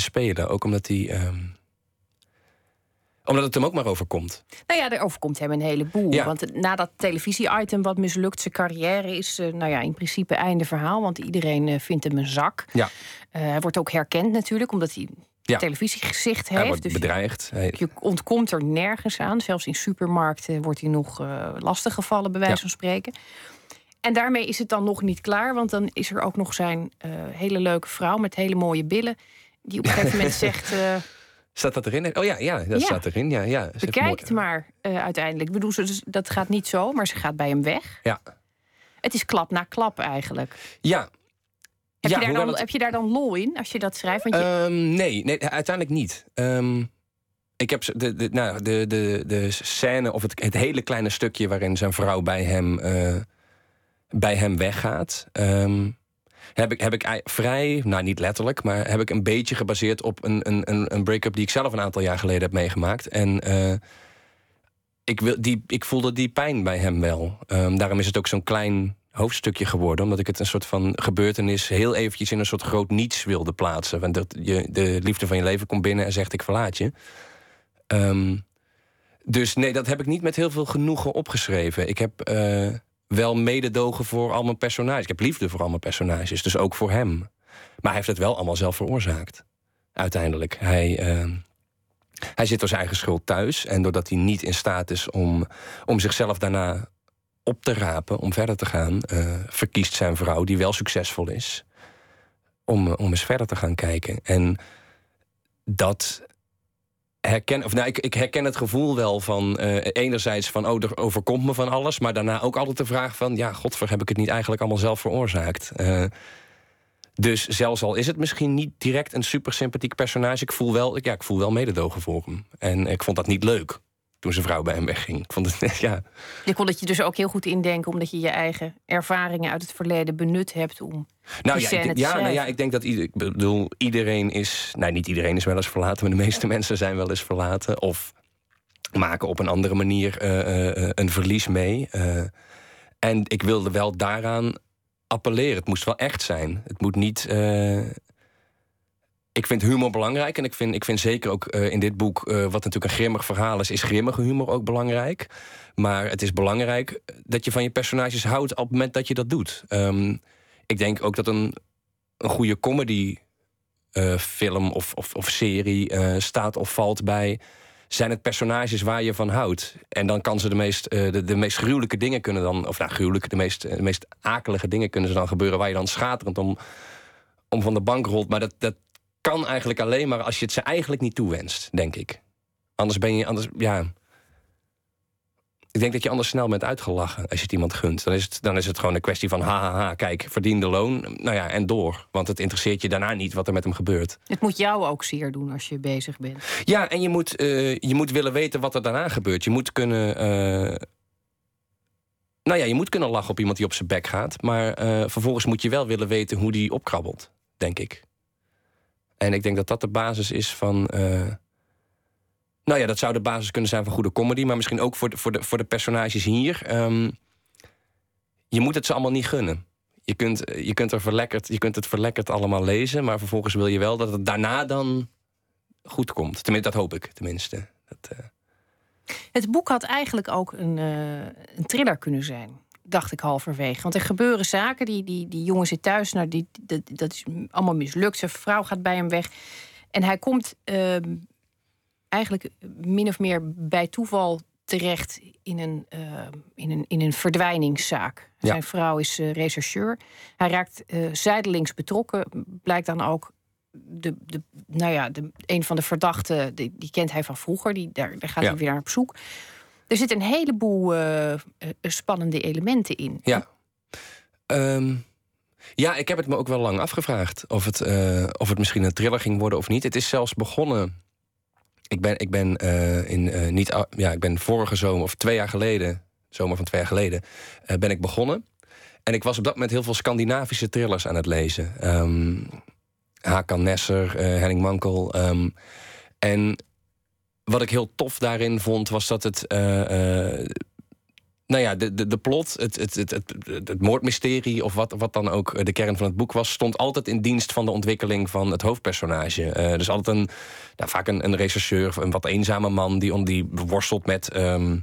te spelen. Ook omdat hij. ehm, omdat het hem ook maar overkomt. Nou ja, er overkomt hem een heleboel. Ja. Want na dat televisie-item wat mislukt, zijn carrière is eh, nou ja, in principe einde verhaal. Want iedereen eh, vindt hem een zak. Ja, Eh, hij wordt ook herkend natuurlijk, omdat hij Ja. televisiegezicht hij heeft. wordt Dus bedreigd. Hij- je ontkomt er nergens aan. Zelfs in supermarkten wordt hij nog eh lastiggevallen, bij wijze Ja. van spreken. En daarmee is het dan nog niet klaar, want dan is er ook nog zijn hele leuke vrouw met hele mooie billen. Die op een gegeven moment zegt: eh, Staat dat erin? Oh ja, ja dat Ja. staat erin. Ja, ja. Bekijk het maar eh, uiteindelijk. Ik bedoel, ze- dat gaat niet zo, maar ze gaat bij hem weg. Ja. Het is klap na klap eigenlijk. Ja. Heb, ja, je, daar dan, het- heb je daar dan lol in als je dat schrijft? Want je, Ehm, nee, nee, uiteindelijk niet. Ehm, ik heb de, de, nou, de, de, de scène of het, het hele kleine stukje waarin zijn vrouw bij hem, eh, bij hem weggaat. ehm, heb ik, heb ik vrij, nou niet letterlijk, maar heb ik een beetje gebaseerd op een, een, een, een break-up die ik zelf een aantal jaar geleden heb meegemaakt. En eh, ik, wil, die, ik voelde die pijn bij hem wel. Ehm, daarom is het ook zo'n klein hoofdstukje geworden. Omdat ik het een soort van gebeurtenis heel eventjes in een soort groot niets wilde plaatsen. Want dat je, de liefde van je leven komt binnen en zegt ik verlaat je. Ehm, dus nee, dat heb ik niet met heel veel genoegen opgeschreven. Ik heb eh, wel mededogen voor al mijn personages. Ik heb liefde voor al mijn personages, dus ook voor hem. Maar hij heeft het wel allemaal zelf veroorzaakt. Uiteindelijk. Hij, eh, hij zit door zijn eigen schuld thuis. En doordat hij niet in staat is om, om zichzelf daarna op te rapen, om verder te gaan, eh, verkiest zijn vrouw, die wel succesvol is, om, om eens verder te gaan kijken. En dat herken, of nou, ik, ik herken het gevoel wel van eh, enerzijds van, oh, er overkomt me van alles, maar daarna ook altijd de vraag van, ja, godver, heb ik het niet eigenlijk allemaal zelf veroorzaakt? Eh, dus zelfs al is het misschien niet direct een super sympathiek personage, ik voel wel, ja, ik voel wel mededogen voor hem. En ik vond dat niet leuk toen zijn vrouw bij hem wegging. Ik vond het, ja, je kon het je dus ook heel goed indenken, omdat je je eigen ervaringen uit het verleden benut hebt om. Nou ja, ik, ja, nou ja, ik denk dat ieder, ik bedoel, iedereen is. Nee, niet iedereen is wel eens verlaten, maar de meeste mensen zijn wel eens verlaten. Of maken op een andere manier eh, eh, een verlies mee. Eh, en ik wilde wel daaraan appelleren. Het moest wel echt zijn. Het moet niet. eh, ik vind humor belangrijk. En ik vind, ik vind zeker ook eh, in dit boek, eh, wat natuurlijk een grimmig verhaal is, is grimmige humor ook belangrijk. Maar het is belangrijk dat je van je personages houdt op het moment dat je dat doet. Ehm, ik denk ook dat een, een goede comedy eh, film of, of, of serie eh, staat of valt bij. Zijn het personages waar je van houdt? En dan kan ze de meest, eh, de, de meest gruwelijke dingen kunnen dan. Of nou, gruwelijke, de meest, de meest akelige dingen kunnen ze dan gebeuren. Waar je dan schaterend om, om van de bank rolt. Maar dat, dat kan eigenlijk alleen maar als je het ze eigenlijk niet toewenst, denk ik. Anders ben je. Anders, ja. Ik denk dat je anders snel bent uitgelachen als je het iemand gunt. Dan is het, dan is het gewoon een kwestie van haha, kijk, verdiende loon. Nou ja, en door. Want het interesseert je daarna niet wat er met hem gebeurt. Het moet jou ook zeer doen als je bezig bent. Ja, en je moet, eh, je moet willen weten wat er daarna gebeurt. Je moet kunnen. eh, nou ja, je moet kunnen lachen op iemand die op zijn bek gaat. Maar eh, vervolgens moet je wel willen weten hoe die opkrabbelt, denk ik. En ik denk dat dat de basis is van. Eh, nou ja, dat zou de basis kunnen zijn van goede comedy. Maar misschien ook voor de, voor de, voor de personages hier. Ehm, je moet het ze allemaal niet gunnen. Je kunt, je, kunt er verlekkerd, je kunt het verlekkerd allemaal lezen. Maar vervolgens wil je wel dat het daarna dan goed komt. Tenminste, dat hoop ik tenminste. Dat, eh, Het boek had eigenlijk ook een, eh, een thriller kunnen zijn. Dacht ik halverwege. Want er gebeuren zaken. Die, die, die jongen zit thuis. Nou, die, dat, dat is allemaal mislukt. Zijn vrouw gaat bij hem weg. En hij komt ehm, eigenlijk min of meer bij toeval terecht in een, ehm, in een, in een verdwijningszaak. Ja. Zijn vrouw is eh, rechercheur. Hij raakt eh, zijdelings betrokken. Blijkt dan ook de, de, nou ja, de, een van de verdachten, die, die kent hij van vroeger. Die, daar, daar gaat Ja. hij weer naar op zoek. Er zitten een heleboel eh, eh, spannende elementen in. ja. Ehm, ja, ik heb het me ook wel lang afgevraagd of het, eh, of het misschien een thriller ging worden of niet. Het is zelfs begonnen. Ik ben, ik ben, eh, in, eh, niet, ja, ik ben vorige zomer, of twee jaar geleden, zomer van twee jaar geleden, eh, ben ik begonnen. En ik was op dat moment heel veel Scandinavische thrillers aan het lezen. Ehm Hakan Nesser, Henning Mankel. ehm, en wat ik heel tof daarin vond, was dat het. Eh, eh, nou ja, de, de, de plot, het, het, het, het, moordmysterie... of wat, wat dan ook de kern van het boek was... stond altijd in dienst van de ontwikkeling van het hoofdpersonage. Dus altijd een, vaak een, een rechercheur, een wat eenzame man... die, die worstelt met... Um,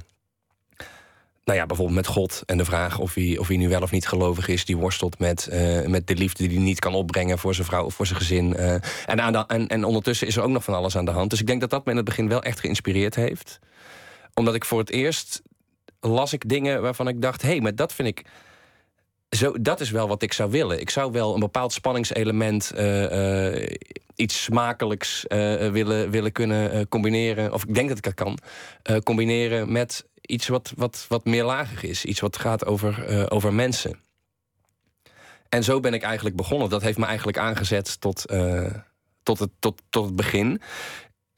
nou ja, bijvoorbeeld met God en de vraag of hij, of hij nu wel of niet gelovig is. Die worstelt met, uh, met de liefde die hij niet kan opbrengen voor zijn vrouw of voor zijn gezin. En, en, en ondertussen is er ook nog van alles aan de hand. Dus ik denk dat dat me in het begin wel echt geïnspireerd heeft. Omdat ik voor het eerst las ik dingen waarvan ik dacht: hé, hey, maar dat vind ik. Zo, dat is wel wat ik zou willen. Ik zou wel een bepaald spanningselement, uh, uh, iets smakelijks uh, willen, willen kunnen combineren. Of ik denk dat ik dat kan. combineren met iets wat, wat, wat meer lagig is. Iets wat gaat over, over mensen. En zo ben ik eigenlijk begonnen. Dat heeft me eigenlijk aangezet tot, tot, het, tot, tot het begin.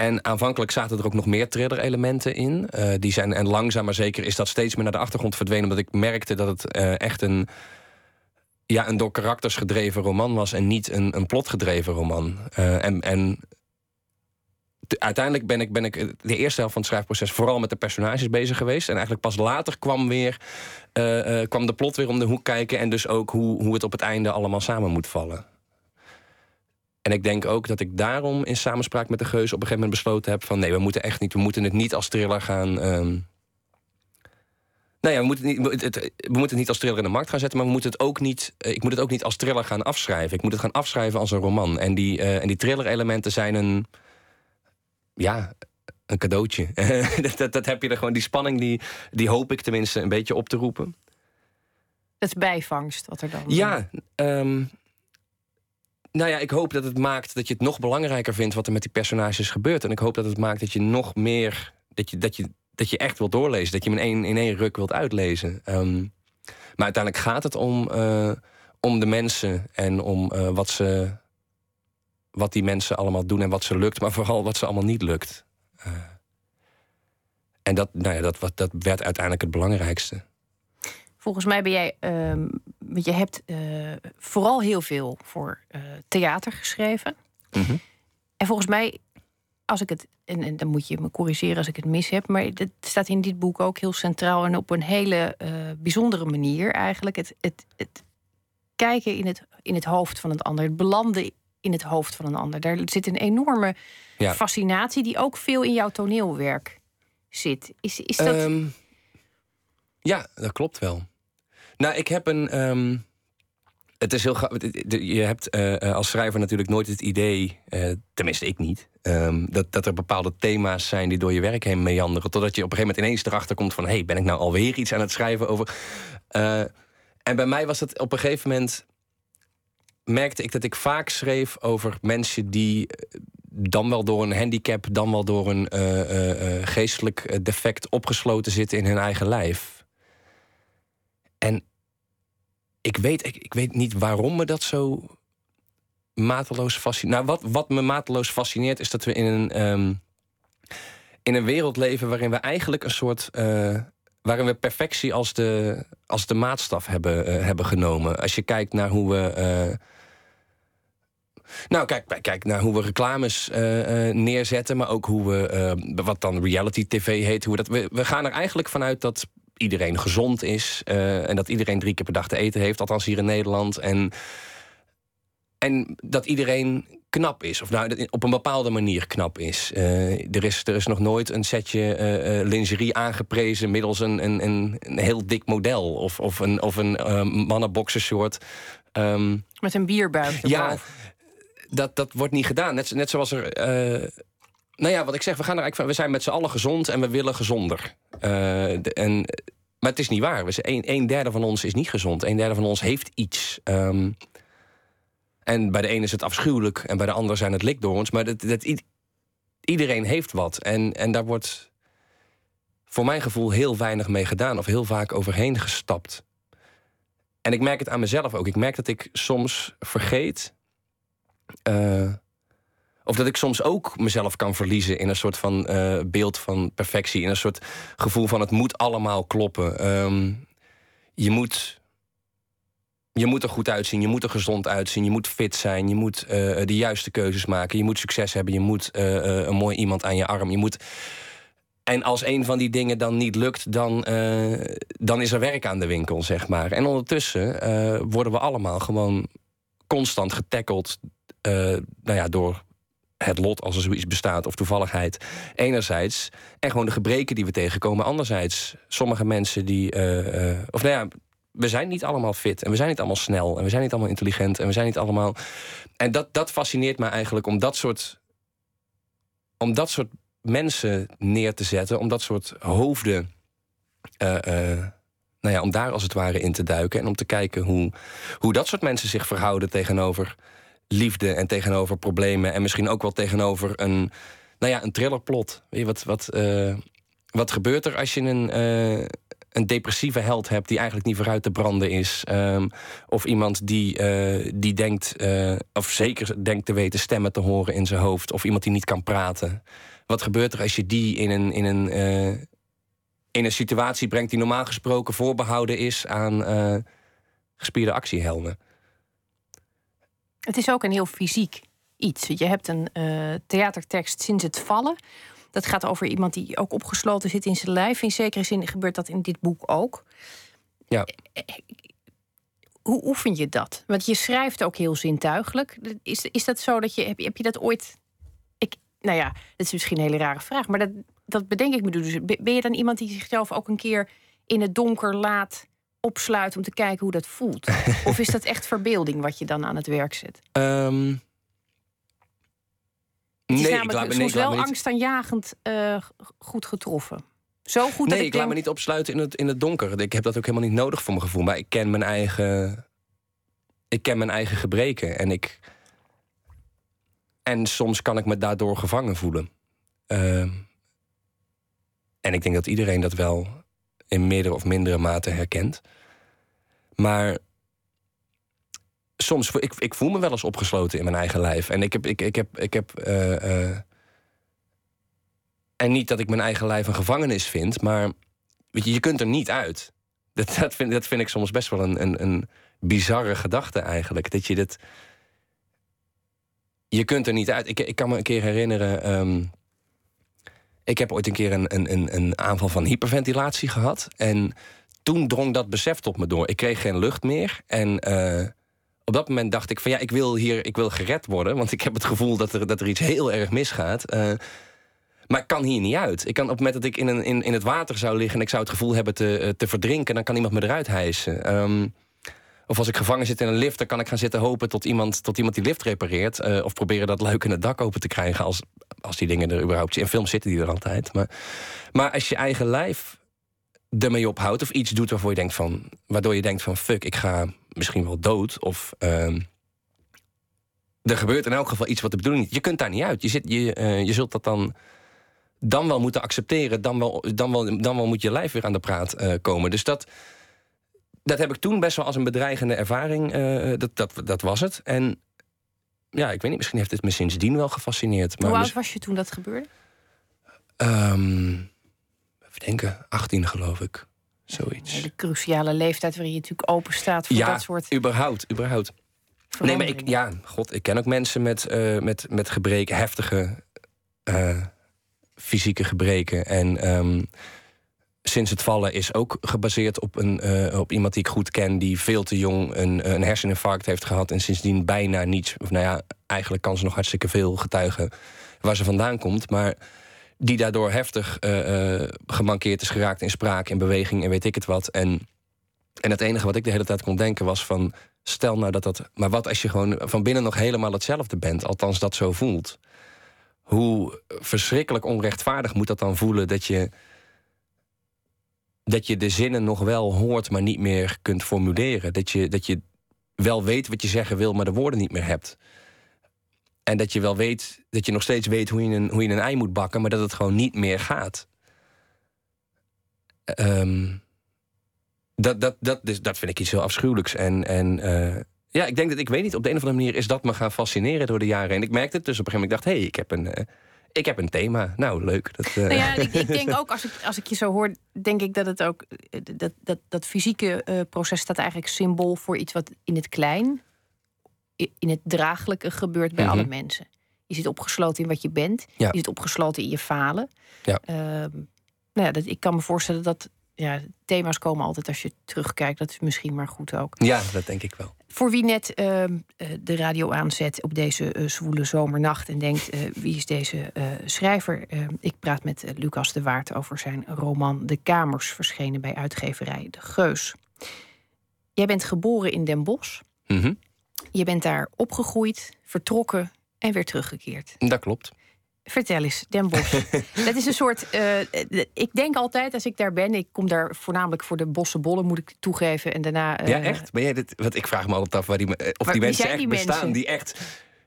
En aanvankelijk zaten er ook nog meer thriller-elementen in. Uh, die zijn, en langzaam maar zeker is dat steeds meer naar de achtergrond verdwenen. Omdat ik merkte dat het uh, echt een, ja, een door karakters gedreven roman was. En niet een, een plotgedreven roman. Uh, en en uiteindelijk ben ik, ben ik de eerste helft van het schrijfproces vooral met de personages bezig geweest. En eigenlijk pas later kwam, weer, kwam de plot weer om de hoek kijken. En dus ook hoe, hoe het op het einde allemaal samen moet vallen. En ik denk ook dat ik daarom in samenspraak met de Geus op een gegeven moment besloten heb van nee, we moeten echt niet, we moeten het niet als thriller gaan. Um... Nou ja, we moeten, niet, het, we moeten het niet als thriller in de markt gaan zetten, maar we moeten het ook niet, eh, ik moet het ook niet als thriller gaan afschrijven. Ik moet het gaan afschrijven als een roman. En die, uh, en die thriller-elementen zijn een, ja, een cadeautje. dat, dat, dat, heb je er gewoon, die spanning, die, die hoop ik tenminste een beetje op te roepen. Dat is bijvangst wat er dan. Ja, um, nou ja, ik hoop dat het maakt dat je het nog belangrijker vindt wat er met die personages gebeurt. En ik hoop dat het maakt dat je nog meer. dat je, dat je, dat je echt wilt doorlezen. Dat je hem in één, in één ruk wilt uitlezen. Um, maar uiteindelijk gaat het om, uh, om de mensen en om uh, wat, ze, wat die mensen allemaal doen en wat ze lukt, maar vooral wat ze allemaal niet lukt. Uh, en dat, nou ja, dat, wat, dat werd uiteindelijk het belangrijkste. Volgens mij ben jij, um, je hebt uh, vooral heel veel voor uh, theater geschreven. Mm -hmm. En volgens mij, als ik het, en, en, dan moet je me corrigeren als ik het mis heb, maar het staat in dit boek ook heel centraal en op een hele uh, bijzondere manier eigenlijk. Het, het, het kijken in het, in het hoofd van het ander, het belanden in het hoofd van een ander. Daar zit een enorme ja. fascinatie die ook veel in jouw toneelwerk zit. Is, is dat. Um, ja, dat klopt wel. Nou, ik heb een. Um, het is heel Je hebt uh, als schrijver natuurlijk nooit het idee, uh, tenminste ik niet, um, dat, dat er bepaalde thema's zijn die door je werk heen meanderen. Totdat je op een gegeven moment ineens erachter komt van: hé, hey, ben ik nou alweer iets aan het schrijven over. En bij mij was het op een gegeven moment. merkte ik dat ik vaak schreef over mensen die dan wel door een handicap, dan wel door een geestelijk defect opgesloten zitten in hun eigen lijf. En ik weet, ik, weet niet waarom me dat zo mateloos fascineert. Nou, wat, wat me mateloos fascineert is dat we in een, um, in een wereld leven waarin we eigenlijk een soort. Uh, waarin we perfectie als de, als de maatstaf hebben, uh, hebben genomen. Als je kijkt naar hoe we. Uh, nou, kijk, kijk naar hoe we reclames neerzetten, maar ook hoe we, wat dan reality TV heet, hoe we dat. We, we gaan er eigenlijk vanuit dat iedereen gezond is. Uh, en dat iedereen drie keer per dag te eten heeft, althans hier in Nederland. En, en dat iedereen knap is. Of nou, op een bepaalde manier knap is. Uh, er, is er is nog nooit een setje uh, lingerie aangeprezen middels een, een, een, een, heel dik model. Of, of een, of een mannenboxershort. Um, Met een bierbuik. Ja, dat, dat wordt niet gedaan. Net, net zoals er nou ja, wat ik zeg, we, gaan er eigenlijk van, we zijn met z'n allen gezond en we willen gezonder. Uh, en, maar het is niet waar. Een, derde van ons is niet gezond. Een derde van ons heeft iets. Um, en bij de ene is het afschuwelijk en bij de ander zijn het likdoorns. Maar dat, dat, iedereen heeft wat. En, en daar wordt voor mijn gevoel heel weinig mee gedaan of heel vaak overheen gestapt. En ik merk het aan mezelf ook. Ik merk dat ik soms vergeet. Uh, of dat ik soms ook mezelf kan verliezen in een soort van uh, beeld van perfectie. In een soort gevoel van het moet allemaal kloppen. Um, je moet. Je moet er goed uitzien, je moet er gezond uitzien, je moet fit zijn, je moet uh, de juiste keuzes maken, je moet succes hebben, je moet uh, een mooi iemand aan je arm. Je moet... En als een van die dingen dan niet lukt, dan, eh, dan is er werk aan de winkel, zeg maar. En ondertussen eh, worden we allemaal gewoon constant getackeld nou ja, door het lot als er zoiets bestaat of toevalligheid enerzijds en gewoon de gebreken die we tegenkomen anderzijds sommige mensen die of nou ja we zijn niet allemaal fit en we zijn niet allemaal snel en we zijn niet allemaal intelligent en we zijn niet allemaal en dat dat fascineert me eigenlijk om dat soort om dat soort mensen neer te zetten, om dat soort hoofden. Uh, nou ja, om daar als het ware in te duiken en om te kijken hoe, hoe dat soort mensen zich verhouden tegenover liefde en tegenover problemen en misschien ook wel tegenover een, nou ja, een thrillerplot. Wat, wat, uh, wat gebeurt er als je een, een depressieve held hebt die eigenlijk niet vooruit te branden is? Um, of iemand die, die denkt, of zeker denkt te weten stemmen te horen in zijn hoofd, of iemand die niet kan praten. Wat gebeurt er als je die in een, in een, in een situatie brengt die normaal gesproken voorbehouden is aan gespierde actiehelden? Het is ook een heel fysiek iets. Je hebt een uh, theatertekst sinds het vallen. Dat gaat over iemand die ook opgesloten zit in zijn lijf. In zekere zin gebeurt dat in dit boek ook. Ja. Hoe oefen je dat? Want je schrijft ook heel zintuigelijk. Is, is dat zo dat je. Heb, heb je dat ooit nou ja, dat is misschien een hele rare vraag, maar dat, dat bedenk ik me dus. Ben je dan iemand die zichzelf ook een keer in het donker laat opsluiten om te kijken hoe dat voelt? of is dat echt verbeelding wat je dan aan het werk zet? Um, nee, ik laat me, wel angstaanjagend uh, goed getroffen. Zo goed nee, dat ik, ik denk... laat me niet opsluiten in het, in het donker. Ik heb dat ook helemaal niet nodig voor mijn gevoel. Maar ik ken mijn eigen. Ik ken mijn eigen gebreken. En ik en soms kan ik me daardoor gevangen voelen. Uh, en ik denk dat iedereen dat wel in meerdere of mindere mate herkent. Maar soms, ik, ik voel me wel eens opgesloten in mijn eigen lijf. En ik heb, ik, ik heb, ik heb uh, uh, en niet dat ik mijn eigen lijf een gevangenis vind, maar weet je, je kunt er niet uit. Dat, dat, vind, dat vind ik soms best wel een, een, een bizarre gedachte eigenlijk. Dat je dit je kunt er niet uit. Ik, ik kan me een keer herinneren. Um, ik heb ooit een keer een, een, een aanval van hyperventilatie gehad. En toen drong dat besef tot me door. Ik kreeg geen lucht meer. En uh, op dat moment dacht ik van ja, ik wil hier ik wil gered worden. Want ik heb het gevoel dat er, dat er iets heel erg misgaat. Uh, maar ik kan hier niet uit. Ik kan op het moment dat ik in, een, in, in het water zou liggen en ik zou het gevoel hebben te, te verdrinken, dan kan iemand me eruit hijsen. Um, of als ik gevangen zit in een lift, dan kan ik gaan zitten hopen tot iemand, tot iemand die lift repareert. Uh, of proberen dat luik in het dak open te krijgen. Als, als die dingen er überhaupt In films zitten die er altijd. Maar, maar als je eigen lijf ermee ophoudt. Of iets doet waarvoor je denkt van. Waardoor je denkt van fuck, ik ga misschien wel dood. Of uh, er gebeurt in elk geval iets wat de bedoeling is. Je kunt daar niet uit. Je, zit, je, uh, je zult dat dan dan wel moeten accepteren. Dan wel, dan wel, dan wel moet je lijf weer aan de praat uh, komen. Dus dat dat heb ik toen best wel als een bedreigende ervaring. Uh, dat, dat, dat was het. En ja, ik weet niet, misschien heeft het me sindsdien wel gefascineerd. Maar Hoe oud was je toen dat gebeurde? Um, even denken, 18 geloof ik. Zoiets. De cruciale leeftijd waarin je natuurlijk open staat voor ja, dat soort. Überhaupt, überhaupt. Nee, maar ik, ja, god, ik ken ook mensen met, uh, met, met gebreken, heftige uh, fysieke gebreken. En um, sinds het vallen is ook gebaseerd op, een, uh, op iemand die ik goed ken... die veel te jong een, een herseninfarct heeft gehad... en sindsdien bijna niets... of nou ja, eigenlijk kan ze nog hartstikke veel getuigen... waar ze vandaan komt, maar die daardoor heftig uh, gemankeerd is geraakt... in spraak, in beweging en weet ik het wat. En, en het enige wat ik de hele tijd kon denken was van... stel nou dat dat... maar wat als je gewoon van binnen nog helemaal hetzelfde bent... althans dat zo voelt... hoe verschrikkelijk onrechtvaardig moet dat dan voelen... dat je dat je de zinnen nog wel hoort, maar niet meer kunt formuleren. Dat je, dat je wel weet wat je zeggen wil, maar de woorden niet meer hebt. En dat je wel weet, dat je nog steeds weet hoe je een, hoe je een ei moet bakken, maar dat het gewoon niet meer gaat. Um, dat, dat, dat, dus, dat vind ik iets heel afschuwelijks. En, en uh, ja, ik denk dat ik weet niet, op de een of andere manier is dat me gaan fascineren door de jaren. En ik merkte het dus op een gegeven moment, ik dacht, hé, hey, ik heb een. Uh, ik heb een thema. Nou, leuk. Dat, uh... nou ja, ik, ik, denk ook, als ik, als ik je zo hoor, denk ik dat het ook. Dat, dat, dat fysieke uh, proces staat eigenlijk symbool voor iets wat in het klein, in het draaglijke gebeurt bij mm -hmm. alle mensen. Je zit opgesloten in wat je bent. Ja. Je zit opgesloten in je falen. Ja. Uh, nou ja, dat, ik kan me voorstellen dat ja, thema's komen altijd als je terugkijkt. Dat is misschien maar goed ook. Ja, dat denk ik wel. Voor wie net ehm, eh, de radio aanzet op deze uh, zwoele zomernacht en denkt: uh, wie is deze schrijver? Ehm, ik praat met Lucas de Waard over zijn roman De Kamers, verschenen bij uitgeverij De Geus. Jij bent geboren in Den Bosch. Mm Je bent daar opgegroeid, vertrokken en weer teruggekeerd. Dat klopt. Vertel eens, Den Bosch. dat is een soort. Uh, ik denk altijd als ik daar ben, ik kom daar voornamelijk voor de bossenbollen, moet ik toegeven. En daarna. Uh, ja, echt? Ben jij dit? Want ik vraag me altijd af waar die, of waar, die mensen echt die bestaan, mensen? die echt.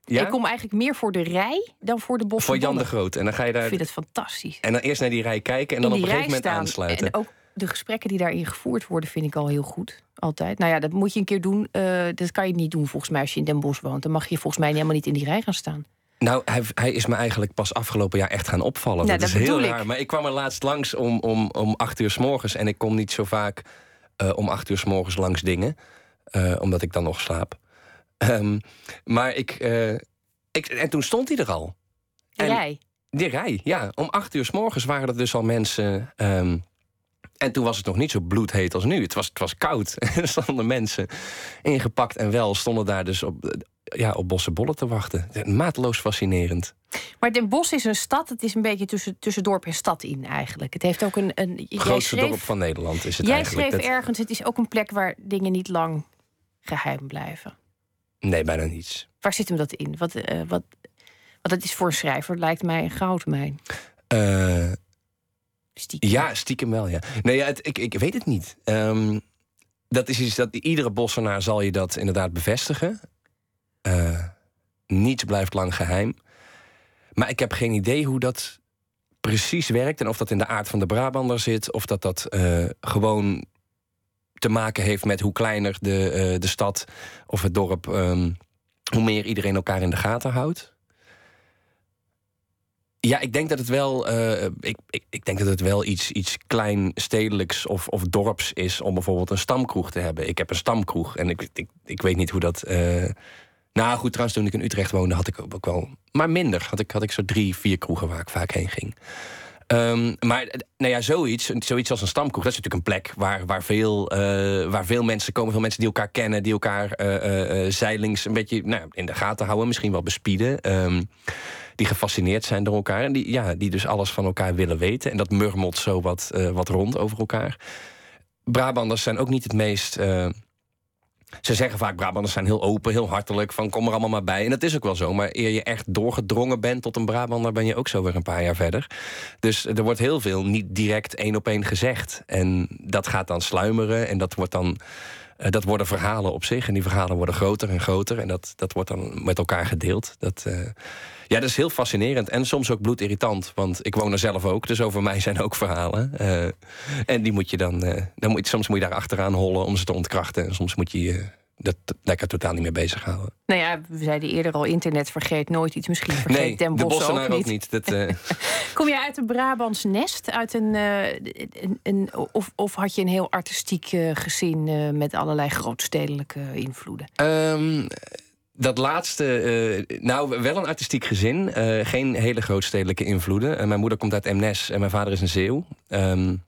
Ja? Ik kom eigenlijk meer voor de rij dan voor de bossenbollen. Voor Jan de Groot. En dan ga je daar. Ik vind het fantastisch. En dan eerst naar die rij kijken en dan op een gegeven moment aansluiten. En ook de gesprekken die daarin gevoerd worden, vind ik al heel goed. Altijd. Nou ja, dat moet je een keer doen. Uh, dat kan je niet doen volgens mij als je in Den Bosch woont. Dan mag je volgens mij helemaal niet in die rij gaan staan. Nou, hij, hij, is me eigenlijk pas afgelopen jaar echt gaan opvallen. Nou, dat, is heel raar. Maar ik kwam er laatst langs om, om, om acht uur s morgens. En ik kom niet zo vaak uh, om acht uur s morgens langs dingen. Uh, omdat ik dan nog slaap. Um, maar ik, uh, ik. En toen stond hij er al. De rij? Die rij, ja. Om acht uur s morgens waren er dus al mensen. Um, en toen was het nog niet zo bloedheet als nu. Het was, het was koud. er stonden mensen ingepakt en wel stonden daar dus op, ja, op bossenbollen te wachten. Maatloos fascinerend. Maar Den Bosch is een stad. Het is een beetje tussen, tussen dorp en stad in eigenlijk. Het heeft ook een... een grootste dorp van Nederland is het jij eigenlijk. Jij schreef ergens, het is ook een plek waar dingen niet lang geheim blijven. Nee, bijna niets. Waar zit hem dat in? Wat, uh, wat, wat het is voor een schrijver, lijkt mij een goudmijn. Uh, stiekem. Ja, stiekem wel, ja. Nee, ja, het, ik, ik weet het niet. Um, dat is iets dat iedere bossenaar zal je dat inderdaad bevestigen. Uh, niets blijft lang geheim. Maar ik heb geen idee hoe dat precies werkt. En of dat in de aard van de Brabander zit. Of dat dat uh, gewoon te maken heeft met hoe kleiner de, uh, de stad of het dorp. Um, hoe meer iedereen elkaar in de gaten houdt. Ja, ik denk dat het wel, ik, ik, ik, denk dat het wel iets, iets klein stedelijks of, of dorps is om bijvoorbeeld een stamkroeg te hebben. Ik heb een stamkroeg en ik, ik, ik weet niet hoe dat. Nou goed, trouwens, toen ik in Utrecht woonde, had ik ook wel. Maar minder. Had ik, had ik zo drie, vier kroegen waar ik vaak heen ging. Um, maar nou ja, zoiets, zoiets als een stamkroeg, dat is natuurlijk een plek waar, waar, veel, uh, waar veel mensen komen, veel mensen die elkaar kennen, die elkaar uh, uh, zeilings een beetje nou, in de gaten houden, misschien wel bespieden. Um, die gefascineerd zijn door elkaar. En die, ja, die dus alles van elkaar willen weten. En dat murmelt zo wat, wat rond over elkaar. Brabanders zijn ook niet het meest ze zeggen vaak, Brabanders zijn heel open, heel hartelijk, van kom er allemaal maar bij. En dat is ook wel zo, maar eer je echt doorgedrongen bent tot een Brabander... ben je ook zo weer een paar jaar verder. Dus er wordt heel veel niet direct één op één gezegd. En dat gaat dan sluimeren en dat wordt dan... Uh, dat worden verhalen op zich en die verhalen worden groter en groter. En dat, dat wordt dan met elkaar gedeeld. Dat, uh, ja, dat is heel fascinerend en soms ook bloedirritant. Want ik woon er zelf ook, dus over mij zijn ook verhalen. Uh, en die moet je dan, uh, dan moet, soms moet je daar achteraan hollen om ze te ontkrachten. En soms moet je uh, dat lekker totaal niet meer bezighouden. Nou ja, we zeiden eerder al, internet vergeet nooit iets. Misschien vergeet nee, Den Bosch ook niet. Ook niet. Dat, Kom je uit een Brabants nest? Uit een, een, een, of, of had je een heel artistiek gezin met allerlei grootstedelijke invloeden? Um, dat laatste, uh, nou wel een artistiek gezin. Uh, geen hele grootstedelijke invloeden. Uh, mijn moeder komt uit Emnes en mijn vader is een Zeeuw. Um,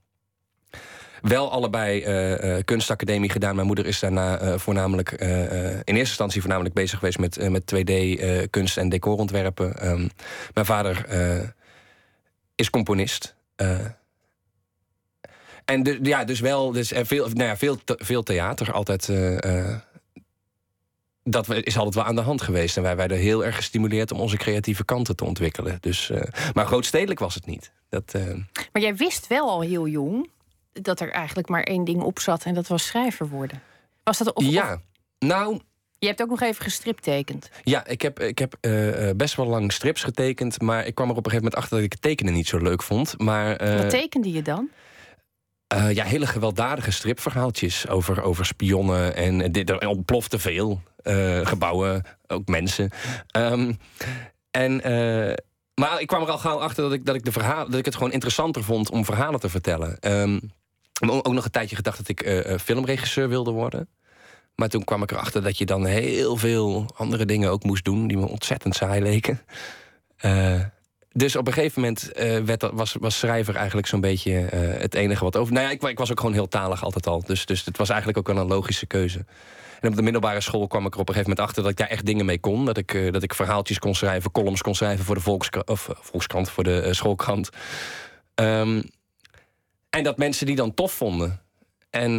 wel allebei kunstacademie gedaan. Mijn moeder is daarna voornamelijk, in eerste instantie voornamelijk bezig geweest met, met 2D kunst en decorontwerpen. Um, mijn vader is componist. en ja, dus wel, dus veel, nou ja, veel, veel theater altijd dat is altijd wel aan de hand geweest. En wij werden heel erg gestimuleerd om onze creatieve kanten te ontwikkelen. Dus, uh, maar grootstedelijk was het niet. Dat, uh... Maar jij wist wel al heel jong dat er eigenlijk maar één ding op zat en dat was schrijver worden. Was dat of, Ja, of... nou. Je hebt ook nog even gestriptekend. Ja, ik heb, ik heb uh, best wel lang strips getekend. Maar ik kwam er op een gegeven moment achter dat ik het tekenen niet zo leuk vond. Maar, Wat tekende je dan? Ja, hele gewelddadige stripverhaaltjes over, over spionnen. En dit, er ontplofte veel. Uh, gebouwen, ook mensen. Um, en, uh, maar ik kwam er al gauw achter dat ik, dat, ik de verhaal, dat ik het gewoon interessanter vond om verhalen te vertellen. Um, ook nog een tijdje gedacht dat ik filmregisseur wilde worden. Maar toen kwam ik erachter dat je dan heel veel andere dingen ook moest doen... die me ontzettend saai leken. dus op een gegeven moment werd, was, was schrijver eigenlijk zo'n beetje het enige wat over. Nou ja, ik, ik, was ook gewoon heel talig altijd al. Dus, dus het was eigenlijk ook wel een logische keuze. En op de middelbare school kwam ik er op een gegeven moment achter dat ik daar echt dingen mee kon. Dat ik, uh, dat ik verhaaltjes kon schrijven, columns kon schrijven voor de Volkskrant, of Volkskrant voor de schoolkrant. Um, en dat mensen die dan tof vonden. En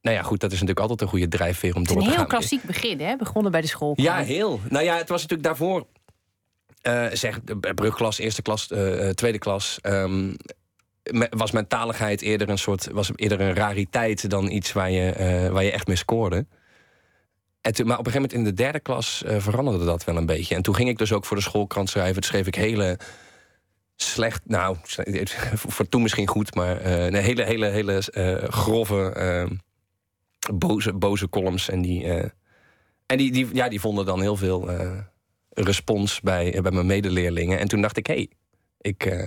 nou ja, goed, dat is natuurlijk altijd een goede drijfveer om door te gaan. Het is een heel klassiek begin, hè? Begonnen bij de school. Ja, heel. Nou ja, het was natuurlijk daarvoor uh, zeg, brugklas, eerste klas, uh, tweede klas. Um, was mijn taligheid eerder een soort, was eerder een rariteit dan iets waar je, waar je echt mee scoorde. Maar op een gegeven moment in de derde klas veranderde dat wel een beetje. En toen ging ik dus ook voor de schoolkrant schrijven. Toen schreef ik hele slecht, nou, voor toen misschien goed, maar een hele, hele, hele grove, ehm, boze, boze columns. En die, en die, ja, die vonden dan heel veel respons bij, eh, bij mijn medeleerlingen. En toen dacht ik, hé, hey, ik, uh,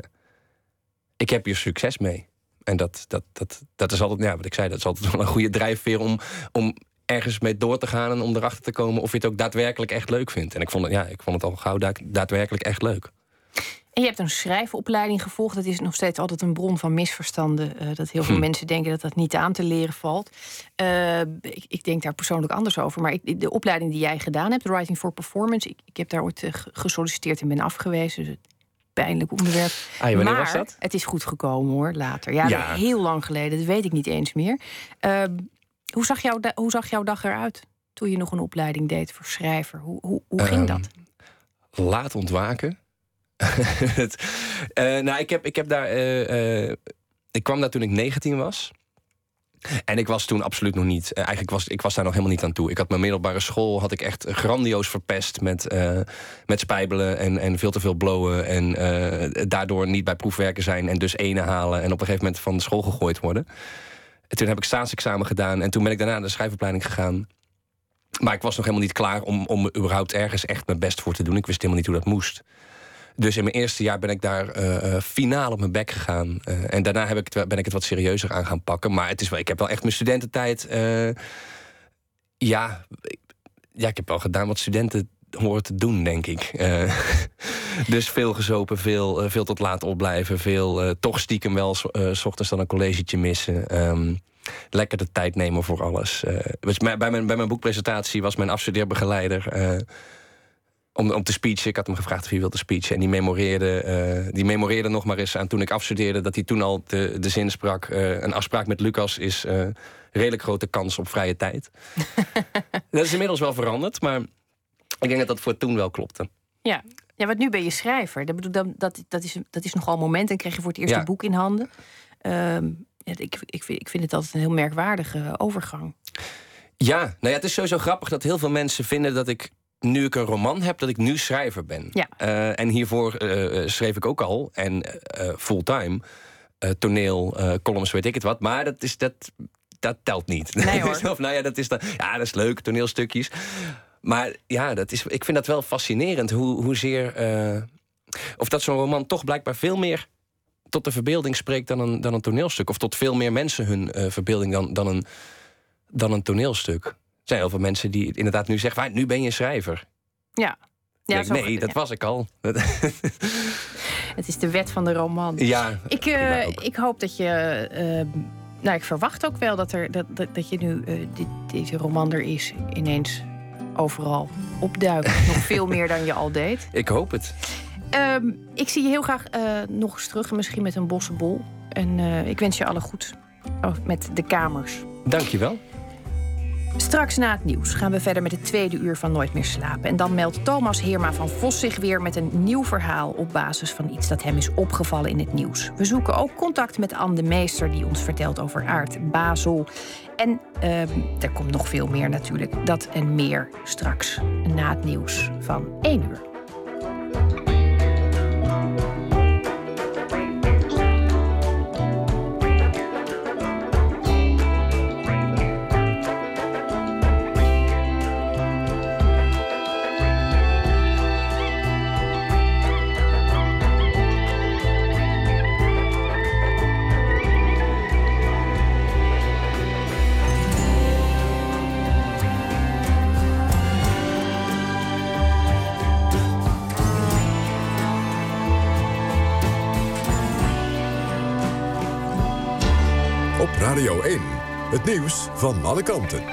ik heb hier succes mee. En dat, dat, dat, dat is altijd, ja, wat ik zei, dat is altijd wel een goede drijfveer om, om ergens mee door te gaan en om erachter te komen of je het ook daadwerkelijk echt leuk vindt. En ik vond het, ja, ik vond het al gauw daadwerkelijk echt leuk. En je hebt een schrijfopleiding gevolgd. Dat is nog steeds altijd een bron van misverstanden. Uh, dat heel veel hm. mensen denken dat dat niet aan te leren valt. Uh, ik, ik, denk daar persoonlijk anders over. Maar ik, de opleiding die jij gedaan hebt, Writing for Performance, ik, ik heb daar ooit uh, gesolliciteerd en ben afgewezen. Dus pijnlijk onderwerp. Ah, wanneer maar was dat? Het is goed gekomen hoor, later. Ja, ja. heel lang geleden, dat weet ik niet eens meer. Ehm, hoe, zag jouw, hoe zag jouw dag eruit toen je nog een opleiding deed voor schrijver? Hoe, hoe, hoe ging um, dat? Laat ontwaken uh, nou, ik heb, ik heb daar. Uh, uh, ik kwam daar toen ik 19 was. En ik was toen absoluut nog niet. eigenlijk was ik was daar nog helemaal niet aan toe. Ik had mijn middelbare school had ik echt grandioos verpest met, met spijbelen en, en veel te veel blowen. En daardoor niet bij proefwerken zijn en dus ene halen. En op een gegeven moment van de school gegooid worden. En toen heb ik staatsexamen gedaan. En toen ben ik daarna naar de schrijfopleiding gegaan. Maar ik was nog helemaal niet klaar om, om überhaupt ergens echt mijn best voor te doen. Ik wist helemaal niet hoe dat moest. Dus in mijn eerste jaar ben ik daar uh, finaal op mijn bek gegaan. Uh, en daarna heb ik ben ik het wat serieuzer aan gaan pakken. Maar het is wel, ik heb wel echt mijn studententijd. Ja, ja, ik heb wel gedaan wat studenten horen te doen, denk ik. dus veel gezopen, veel, veel tot laat opblijven. Veel toch stiekem wel s ochtends dan een collegetje missen. Um, lekker de tijd nemen voor alles. dus bij, mijn, bij mijn boekpresentatie was mijn afstudeerbegeleider om, om te speechen. Ik had hem gevraagd of hij wilde speechen. En die memoreerde, uh, die memoreerde nog maar eens aan toen ik afstudeerde... dat hij toen al de, de zin sprak... Uh, een afspraak met Lucas is uh, redelijk grote kans op vrije tijd. dat is inmiddels wel veranderd, maar ik denk dat dat voor toen wel klopte. Ja, ja want nu ben je schrijver. Dat, bedoel, dat, dat, is, dat is nogal een moment. En kreeg je voor het eerste boek in handen. Uh, ik, ik, vind, ik vind het altijd een heel merkwaardige overgang. Ja, nou ja, het is sowieso grappig dat heel veel mensen vinden dat ik nu ik een roman heb, dat ik nu schrijver ben. Ja. Uh, en hiervoor uh, schreef ik ook al, en uh, fulltime, toneel, columns, weet ik het wat. Maar dat, is, dat, dat telt niet. Nee, hoor. of, nou ja, dat is, dan, ja, dat is leuk, toneelstukjes. Maar ja, dat is, ik vind dat wel fascinerend. Hoe, hoezeer. of dat zo'n roman toch blijkbaar veel meer tot de verbeelding spreekt dan een, dan een toneelstuk. Of tot veel meer mensen hun verbeelding dan, dan, een, dan een toneelstuk zijn heel veel mensen die inderdaad nu zeggen: nu ben je schrijver. Ja. ja nee, nee dat was ik al. Het is de wet van de roman. Ja, ik, uh, ik hoop dat je. Uh, nou, ik verwacht ook wel dat, er, dat, dat, dat je nu uh, dit, deze roman er is ineens overal opduikt. nog veel meer dan je al deed. Ik hoop het. Ehm, ik zie je heel graag nog eens terug, misschien met een bossenbol. En ik wens je alle goed oh, met de kamers. Dank je wel. Straks na het nieuws gaan we verder met het tweede uur van Nooit meer slapen. En dan meldt Thomas Heerma van Vos zich weer met een nieuw verhaal op basis van iets dat hem is opgevallen in het nieuws. We zoeken ook contact met Anne de Meester, die ons vertelt over aard Basel. En uh, er komt nog veel meer natuurlijk. Dat en meer straks na het nieuws van 1 uur. Het nieuws van alle kanten.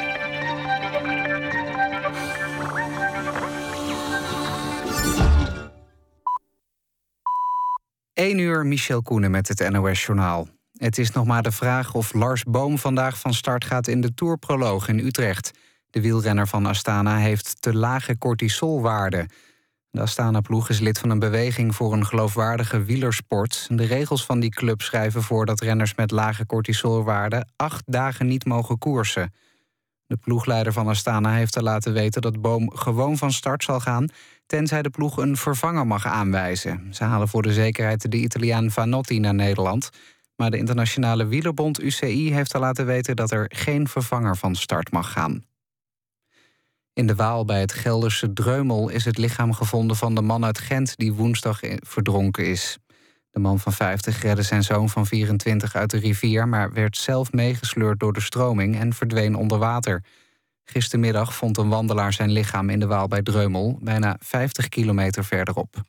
1 uur, Michel Koenen met het NOS-journaal. Het is nog maar de vraag of Lars Boom vandaag van start gaat in de Tourproloog in Utrecht. De wielrenner van Astana heeft te lage cortisolwaarden. De Astana-ploeg is lid van een beweging voor een geloofwaardige wielersport. De regels van die club schrijven voor dat renners met lage cortisolwaarden acht dagen niet mogen koersen. De ploegleider van Astana heeft te laten weten dat Boom gewoon van start zal gaan, tenzij de ploeg een vervanger mag aanwijzen. Ze halen voor de zekerheid de Italiaan Vanotti naar Nederland. Maar de internationale wielerbond UCI heeft te laten weten dat er geen vervanger van start mag gaan. In de Waal bij het Gelderse Dreumel is het lichaam gevonden van de man uit Gent die woensdag verdronken is. De man van 50 redde zijn zoon van 24 uit de rivier, maar werd zelf meegesleurd door de stroming en verdween onder water. Gistermiddag vond een wandelaar zijn lichaam in de Waal bij Dreumel, bijna 50 kilometer verderop.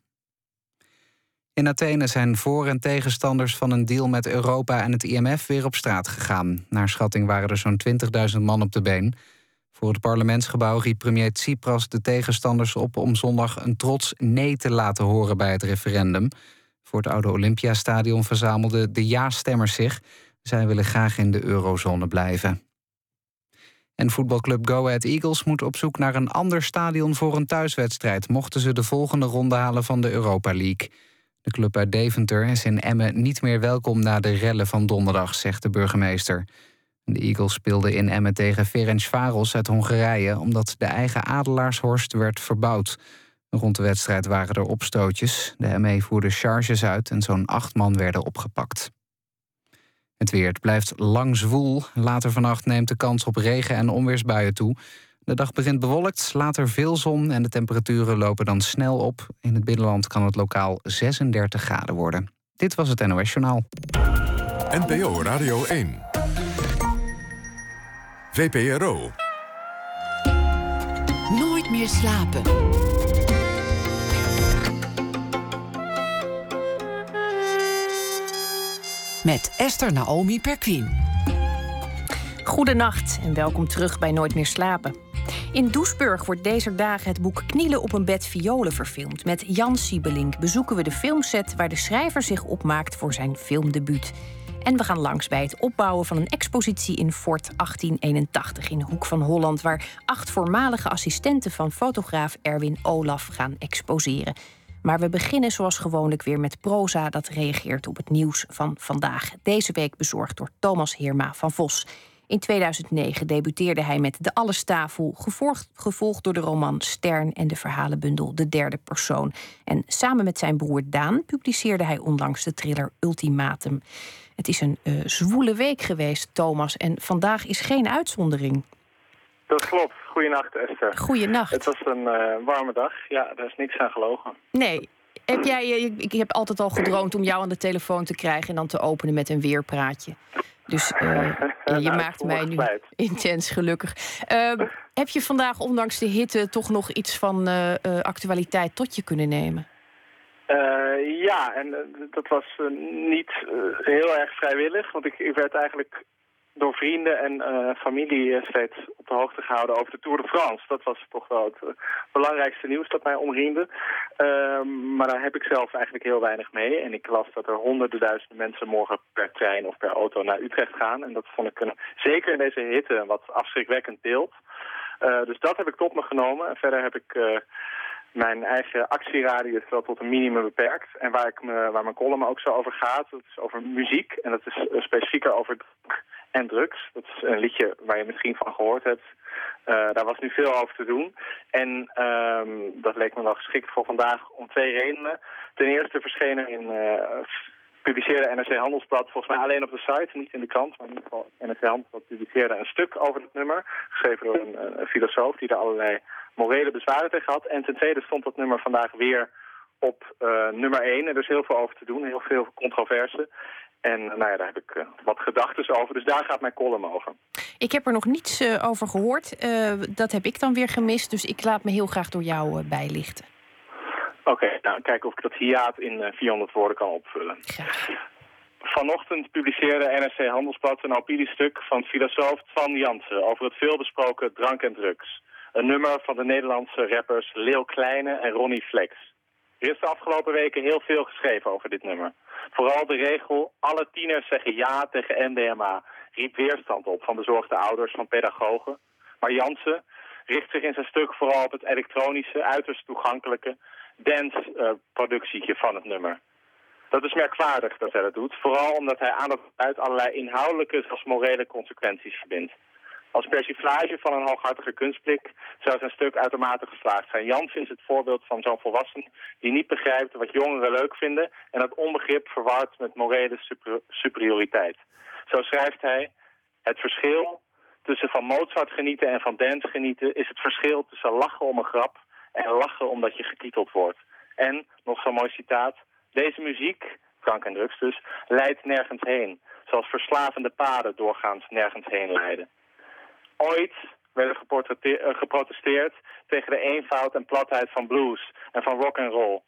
In Athene zijn voor- en tegenstanders van een deal met Europa en het IMF weer op straat gegaan. Naar schatting waren er zo'n 20.000 man op de been. Voor het parlementsgebouw riep premier Tsipras de tegenstanders op om zondag een trots nee te laten horen bij het referendum. Voor het oude Olympiastadion verzamelden de ja-stemmers zich. Zij willen graag in de eurozone blijven. En voetbalclub Go Ahead Eagles moet op zoek naar een ander stadion voor een thuiswedstrijd, mochten ze de volgende ronde halen van de Europa League. De club uit Deventer is in Emmen niet meer welkom na de rellen van donderdag, zegt de burgemeester. De Eagles speelden in Emmen tegen Ferencvaros uit Hongarije... omdat de eigen Adelaarshorst werd verbouwd. Rond de wedstrijd waren er opstootjes. De ME voerde charges uit en zo'n acht man werden opgepakt. Het weer het blijft lang zwoel. Later vannacht neemt de kans op regen- en onweersbuien toe. De dag begint bewolkt, later veel zon en de temperaturen lopen dan snel op. In het binnenland kan het lokaal 36 graden worden. Dit was het NOS Journaal. NPO Radio 1. VPRO. Nooit meer slapen. Met Esther Naomi Perquin. Goedenacht en welkom terug bij Nooit meer slapen. In Doesburg wordt deze dagen het boek Knielen op een bed violen verfilmd. Met Jan Siebelink bezoeken we de filmset waar de schrijver zich opmaakt voor zijn filmdebuut. En we gaan langs bij het opbouwen van een expositie in Fort 1881 in de Hoek van Holland, waar acht voormalige assistenten van fotograaf Erwin Olaf gaan exposeren. Maar we beginnen zoals gewoonlijk weer met proza dat reageert op het nieuws van vandaag. Deze week bezorgd door Thomas Heerma van Vos. In 2009 debuteerde hij met De Allestafel, gevolgd, gevolgd door de roman Stern en de verhalenbundel De Derde Persoon. En samen met zijn broer Daan publiceerde hij onlangs de thriller Ultimatum. Het is een uh, zwoele week geweest, Thomas, en vandaag is geen uitzondering. Dat klopt. Goedenacht, Esther. Goedenacht. Het was een uh, warme dag. Ja, daar is niks aan gelogen. Nee. Heb jij, uh, ik heb altijd al gedroomd om jou aan de telefoon te krijgen en dan te openen met een weerpraatje. Dus uh, nou, je maakt mij nu spijt. intens gelukkig. Uh, heb je vandaag, ondanks de hitte, toch nog iets van actualiteit tot je kunnen nemen? Ja, en dat was niet heel erg vrijwillig. Want ik, ik werd eigenlijk door vrienden en familie steeds op de hoogte gehouden over de Tour de France. Dat was toch wel het belangrijkste nieuws dat mij omringde. Uh, maar daar heb ik zelf eigenlijk heel weinig mee. En ik las dat er honderden duizenden mensen morgen per trein of per auto naar Utrecht gaan. En dat vond ik een, zeker in deze hitte een wat afschrikwekkend beeld. Dus dat heb ik tot me genomen. En verder heb ik mijn eigen actieradius wel tot een minimum beperkt. En waar, ik me, waar mijn column ook zo over gaat, dat is over muziek. En dat is specifieker over en drugs. Dat is een liedje waar je misschien van gehoord hebt. Uh, daar was nu veel over te doen. En um, dat leek me wel geschikt voor vandaag om twee redenen. Ten eerste verschenen in... Uh, publiceerde NRC Handelsblad volgens mij alleen op de site, niet in de krant. Maar in ieder geval NRC Handelsblad publiceerde een stuk over het nummer. Geschreven door een, een filosoof die er allerlei morele bezwaren tegen had. En ten tweede stond dat nummer vandaag weer op uh, nummer 1. Er is heel veel over te doen, heel veel controverse. En nou ja, daar heb ik uh, wat gedachten over. Dus daar gaat mijn column over. Ik heb er nog niets uh, over gehoord. Uh, dat heb ik dan weer gemist. Dus ik laat me heel graag door jou bijlichten. Oké, okay, nou kijken of ik dat hiaat in 400 woorden kan opvullen. Graag. Vanochtend publiceerde NRC Handelsblad een opiniestuk van filosoof Twan Jansen over het veelbesproken drank en drugs. Een nummer van de Nederlandse rappers Leel Kleine en Ronnie Flex. Er is de afgelopen weken heel veel geschreven over dit nummer. Vooral de regel, alle tieners zeggen ja tegen MDMA, riep weerstand op van bezorgde ouders, van pedagogen. Maar Jansen richt zich in zijn stuk vooral op het elektronische, uiterst toegankelijke dance-productietje van het nummer. Dat is merkwaardig dat hij dat doet, vooral omdat hij aandacht uit allerlei inhoudelijke zoals morele consequenties verbindt. Als persiflage van een hooghartige kunstblik zou zijn stuk uitermate geslaagd zijn. Jansen is het voorbeeld van zo'n volwassene die niet begrijpt wat jongeren leuk vinden en dat onbegrip verward met morele superioriteit. Zo schrijft hij, het verschil tussen van Mozart genieten en van dance genieten is het verschil tussen lachen om een grap en lachen omdat je getiteld wordt. En, nog zo'n mooi citaat, deze muziek, drank en drugs dus, leidt nergens heen. Zoals verslavende paden doorgaans nergens heen leiden. Ooit werd er eh, geprotesteerd tegen de eenvoud en platheid van blues en van rock and roll.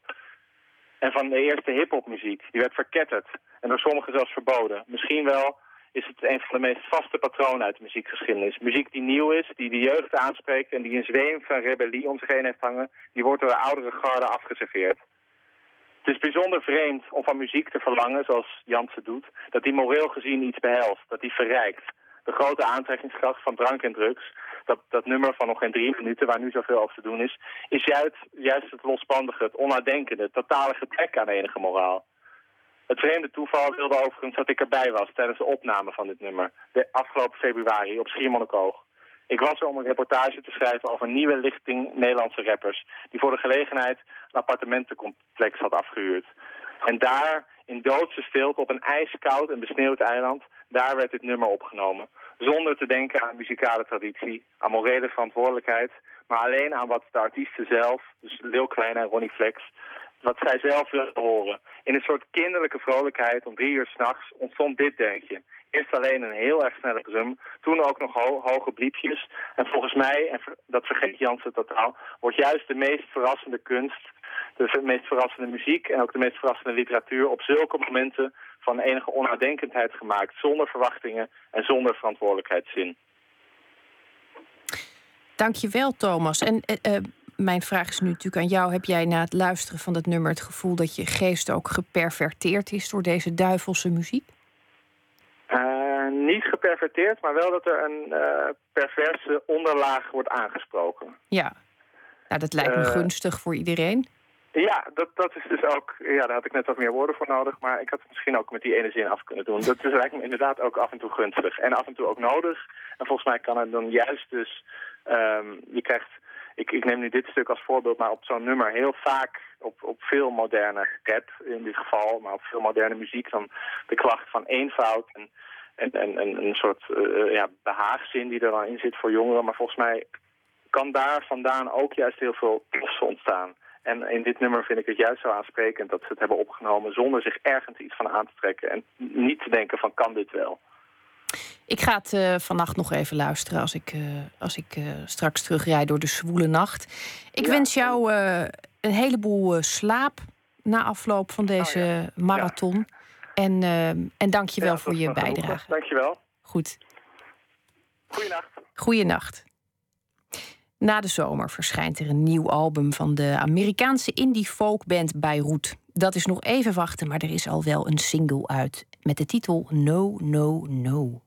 En van de eerste hip-hop muziek. Die werd verketterd en door sommigen zelfs verboden. Misschien wel is het een van de meest vaste patronen uit de muziekgeschiedenis. Muziek die nieuw is, die de jeugd aanspreekt en die een zweem van rebellie om zich heen heeft hangen, die wordt door de oudere garde afgeserveerd. Het is bijzonder vreemd om van muziek te verlangen, zoals Jansen doet, dat die moreel gezien iets behelst, dat die verrijkt. De grote aantrekkingskracht van drank en drugs, dat, dat nummer van nog geen drie minuten waar nu zoveel over te doen is, is juist, juist het losbandige, het onnadenkende, het totale gebrek aan enige moraal. Het vreemde toeval wilde overigens dat ik erbij was tijdens de opname van dit nummer, de afgelopen februari op Schiermonnikoog. Ik was er om een reportage te schrijven over een nieuwe lichting Nederlandse rappers... die voor de gelegenheid een appartementencomplex had afgehuurd. En daar, in doodse stilte, op een ijskoud en besneeuwd eiland... daar werd dit nummer opgenomen. Zonder te denken aan muzikale traditie, aan morele verantwoordelijkheid... maar alleen aan wat de artiesten zelf, dus Lil Klein en Ronnie Flex... wat zij zelf wilden horen. In een soort kinderlijke vrolijkheid om drie uur s'nachts ontstond dit denkje. Eerst alleen een heel erg snelle drum, toen ook nog hoge bliepjes. En volgens mij, en dat vergeet Jansen totaal, wordt juist de meest verrassende kunst, de meest verrassende muziek en ook de meest verrassende literatuur op zulke momenten van enige onnadenkendheid gemaakt, zonder verwachtingen en zonder verantwoordelijkheidszin. Dankjewel, Thomas. En uh, mijn vraag is nu natuurlijk aan jou. Heb jij na het luisteren van dat nummer het gevoel dat je geest ook geperverteerd is door deze duivelse muziek? Uh, niet geperverteerd, maar wel dat er een perverse onderlaag wordt aangesproken. Ja, nou, dat lijkt me gunstig voor iedereen. Ja, dat, dat is dus ook... Ja, daar had ik net wat meer woorden voor nodig. Maar ik had het misschien ook met die ene zin af kunnen doen. Dat is, lijkt me inderdaad ook af en toe gunstig. En af en toe ook nodig. En volgens mij kan het dan juist dus... Um, je krijgt... Ik, ik neem nu dit stuk als voorbeeld, maar op zo'n nummer heel vaak op, op veel moderne rap in dit geval, maar op veel moderne muziek dan de klacht van eenvoud en, en, en, en een soort uh, ja, behaagzin die er dan in zit voor jongeren. Maar volgens mij kan daar vandaan ook juist heel veel losse ontstaan. En in dit nummer vind ik het juist zo aansprekend dat ze het hebben opgenomen zonder zich ergens iets van aan te trekken. En niet te denken van kan dit wel. Ik ga het uh, vannacht nog even luisteren als ik, uh, als ik uh, straks terugrijd door de zwoele nacht. Ik ja. wens jou een heleboel slaap na afloop van deze oh, ja. marathon. Ja. En, en dank je wel voor je bijdrage. Dank je wel. Goed. Goeienacht. Goeienacht. Na de zomer verschijnt er een nieuw album van de Amerikaanse indie folkband Beirut. Dat is nog even wachten, maar er is al wel een single uit met de titel No, No, No.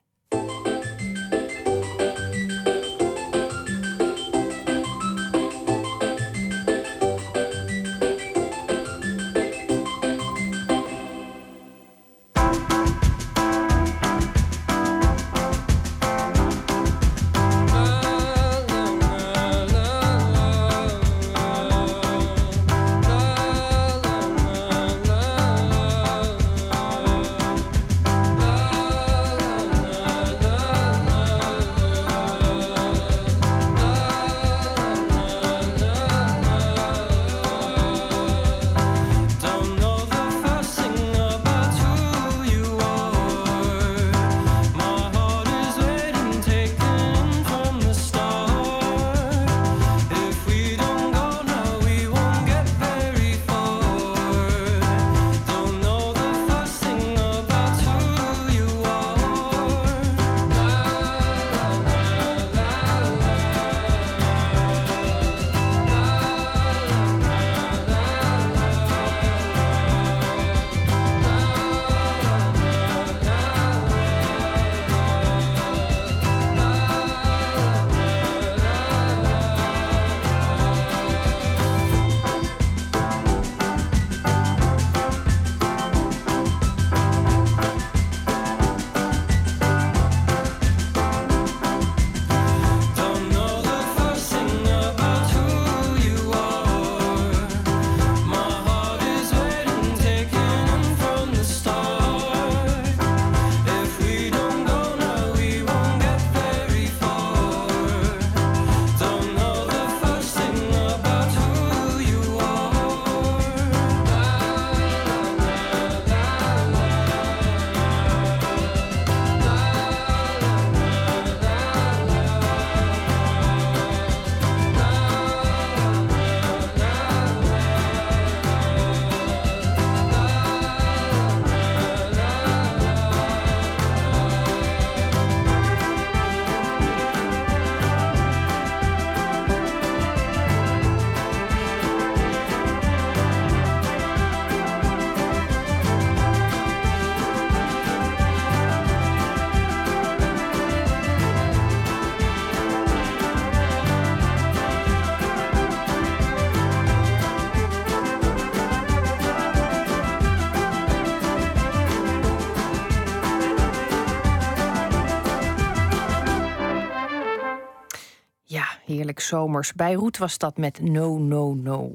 Zomers. Beirut was dat met No, No, No.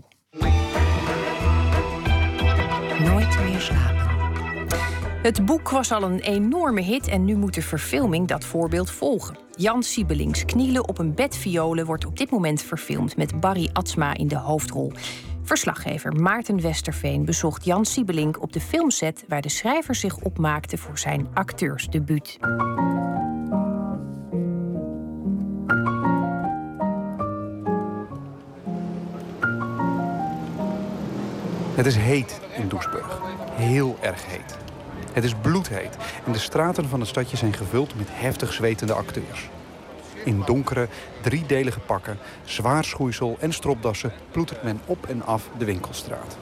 Nooit meer slapen. Het boek was al een enorme hit en nu moet de verfilming dat voorbeeld volgen. Jan Siebelings Knielen op een bed violen wordt op dit moment verfilmd met Barry Atsma in de hoofdrol. Verslaggever Maarten Westerveen bezocht Jan Siebelink op de filmset waar de schrijver zich opmaakte voor zijn acteursdebuut. Het is heet in Doesburg. Heel erg heet. Het is bloedheet en de straten van het stadje zijn gevuld met heftig zwetende acteurs. In donkere, driedelige pakken, zwaar schoeisel en stropdassen ploetert men op en af de winkelstraat.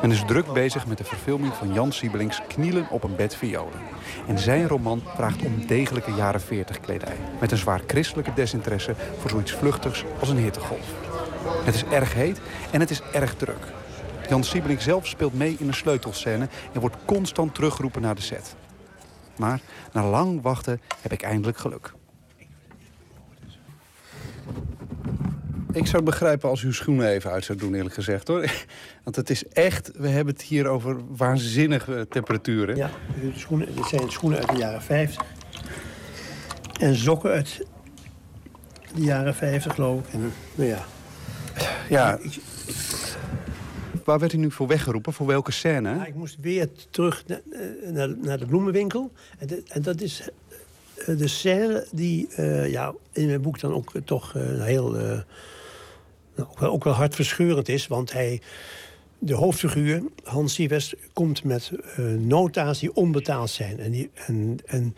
Men is druk bezig met de verfilming van Jan Siebelings Knielen op een bed violen. En zijn roman vraagt om degelijke jaren 40 kledij. Met een zwaar christelijke desinteresse voor zoiets vluchtigs als een hittegolf. Het is erg heet en het is erg druk. Jan Siebelink zelf speelt mee in een sleutelscène en wordt constant teruggeroepen naar de set. Maar na lang wachten heb ik eindelijk geluk. Ik zou het begrijpen als uw schoenen even uit zou doen, eerlijk gezegd. hoor. Want het is echt, we hebben het hier over waanzinnige temperaturen. Ja, de schoenen, dit zijn schoenen uit de jaren 50. En sokken uit de jaren 50, geloof ik. En, nou ja. Ja. Waar werd u nu voor weggeroepen? Voor welke scène? Ja, ik moest weer terug eh, naar, naar de bloemenwinkel. En, en dat is eh, de scène die eh, ja, in mijn boek dan ook toch heel... nou, ook, wel, ook wel hartverscheurend is. Want hij, de hoofdfiguur, Hans Sievest, komt met nota's die onbetaald zijn. En, die, en, en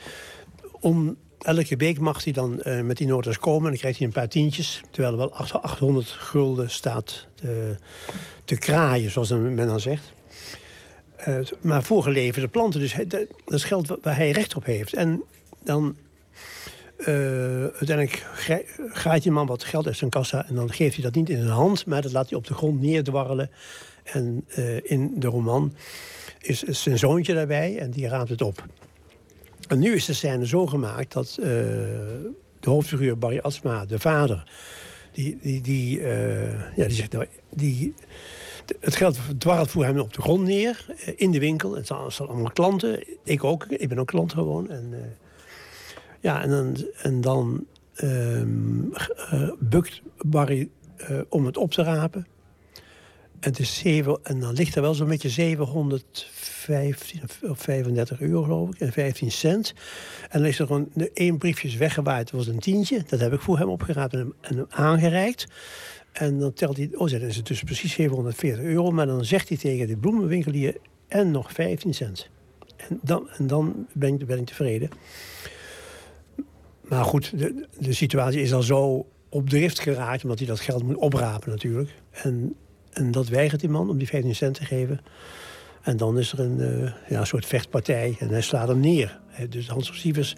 om, elke week mag hij dan eh, met die nota's komen. En dan krijgt hij een paar tientjes. Terwijl er wel achter 800 gulden staat te, kraaien, zoals men dan zegt. Eh, maar voor geleverde planten. Dus dat is geld wa- waar hij recht op heeft. En dan eh, uiteindelijk gaat die man wat geld uit zijn kassa... en dan geeft hij dat niet in zijn hand, maar dat laat hij op de grond neerdwarrelen. En in de roman is, zijn zoontje daarbij en die raadt het op. En nu is de scène zo gemaakt dat eh, de hoofdfiguur Barry Asma, de vader... die, die, die, eh, ja, die zegt... Nou, die, het geld dwarrelt voor hem op de grond neer, eh, in de winkel. Het zijn, allemaal klanten. Ik ook. Ik ben ook klant gewoon. En, ja, en dan, en dan ehm, eh, bukt Barry om het op te rapen. En, is zeven, en dan ligt er wel zo'n beetje 715 of 35 euro, geloof ik, en 15 cent. En dan is er gewoon één briefje weggewaaid, dat was een tientje. Dat heb ik voor hem opgeraapt en hem, aangereikt. En dan telt hij, oh, dan is het dus precies 740 euro. Maar dan zegt hij tegen de bloemenwinkelier en nog 15 cent. En dan, en dan ben, ik, ben ik tevreden. Maar goed, de, de situatie is al zo op drift geraakt... omdat hij dat geld moet oprapen natuurlijk. En, en dat weigert die man om die 15 cent te geven. En dan is er een eh, ja, soort vechtpartij en hij slaat hem neer. Hè, Dus Hans Sievers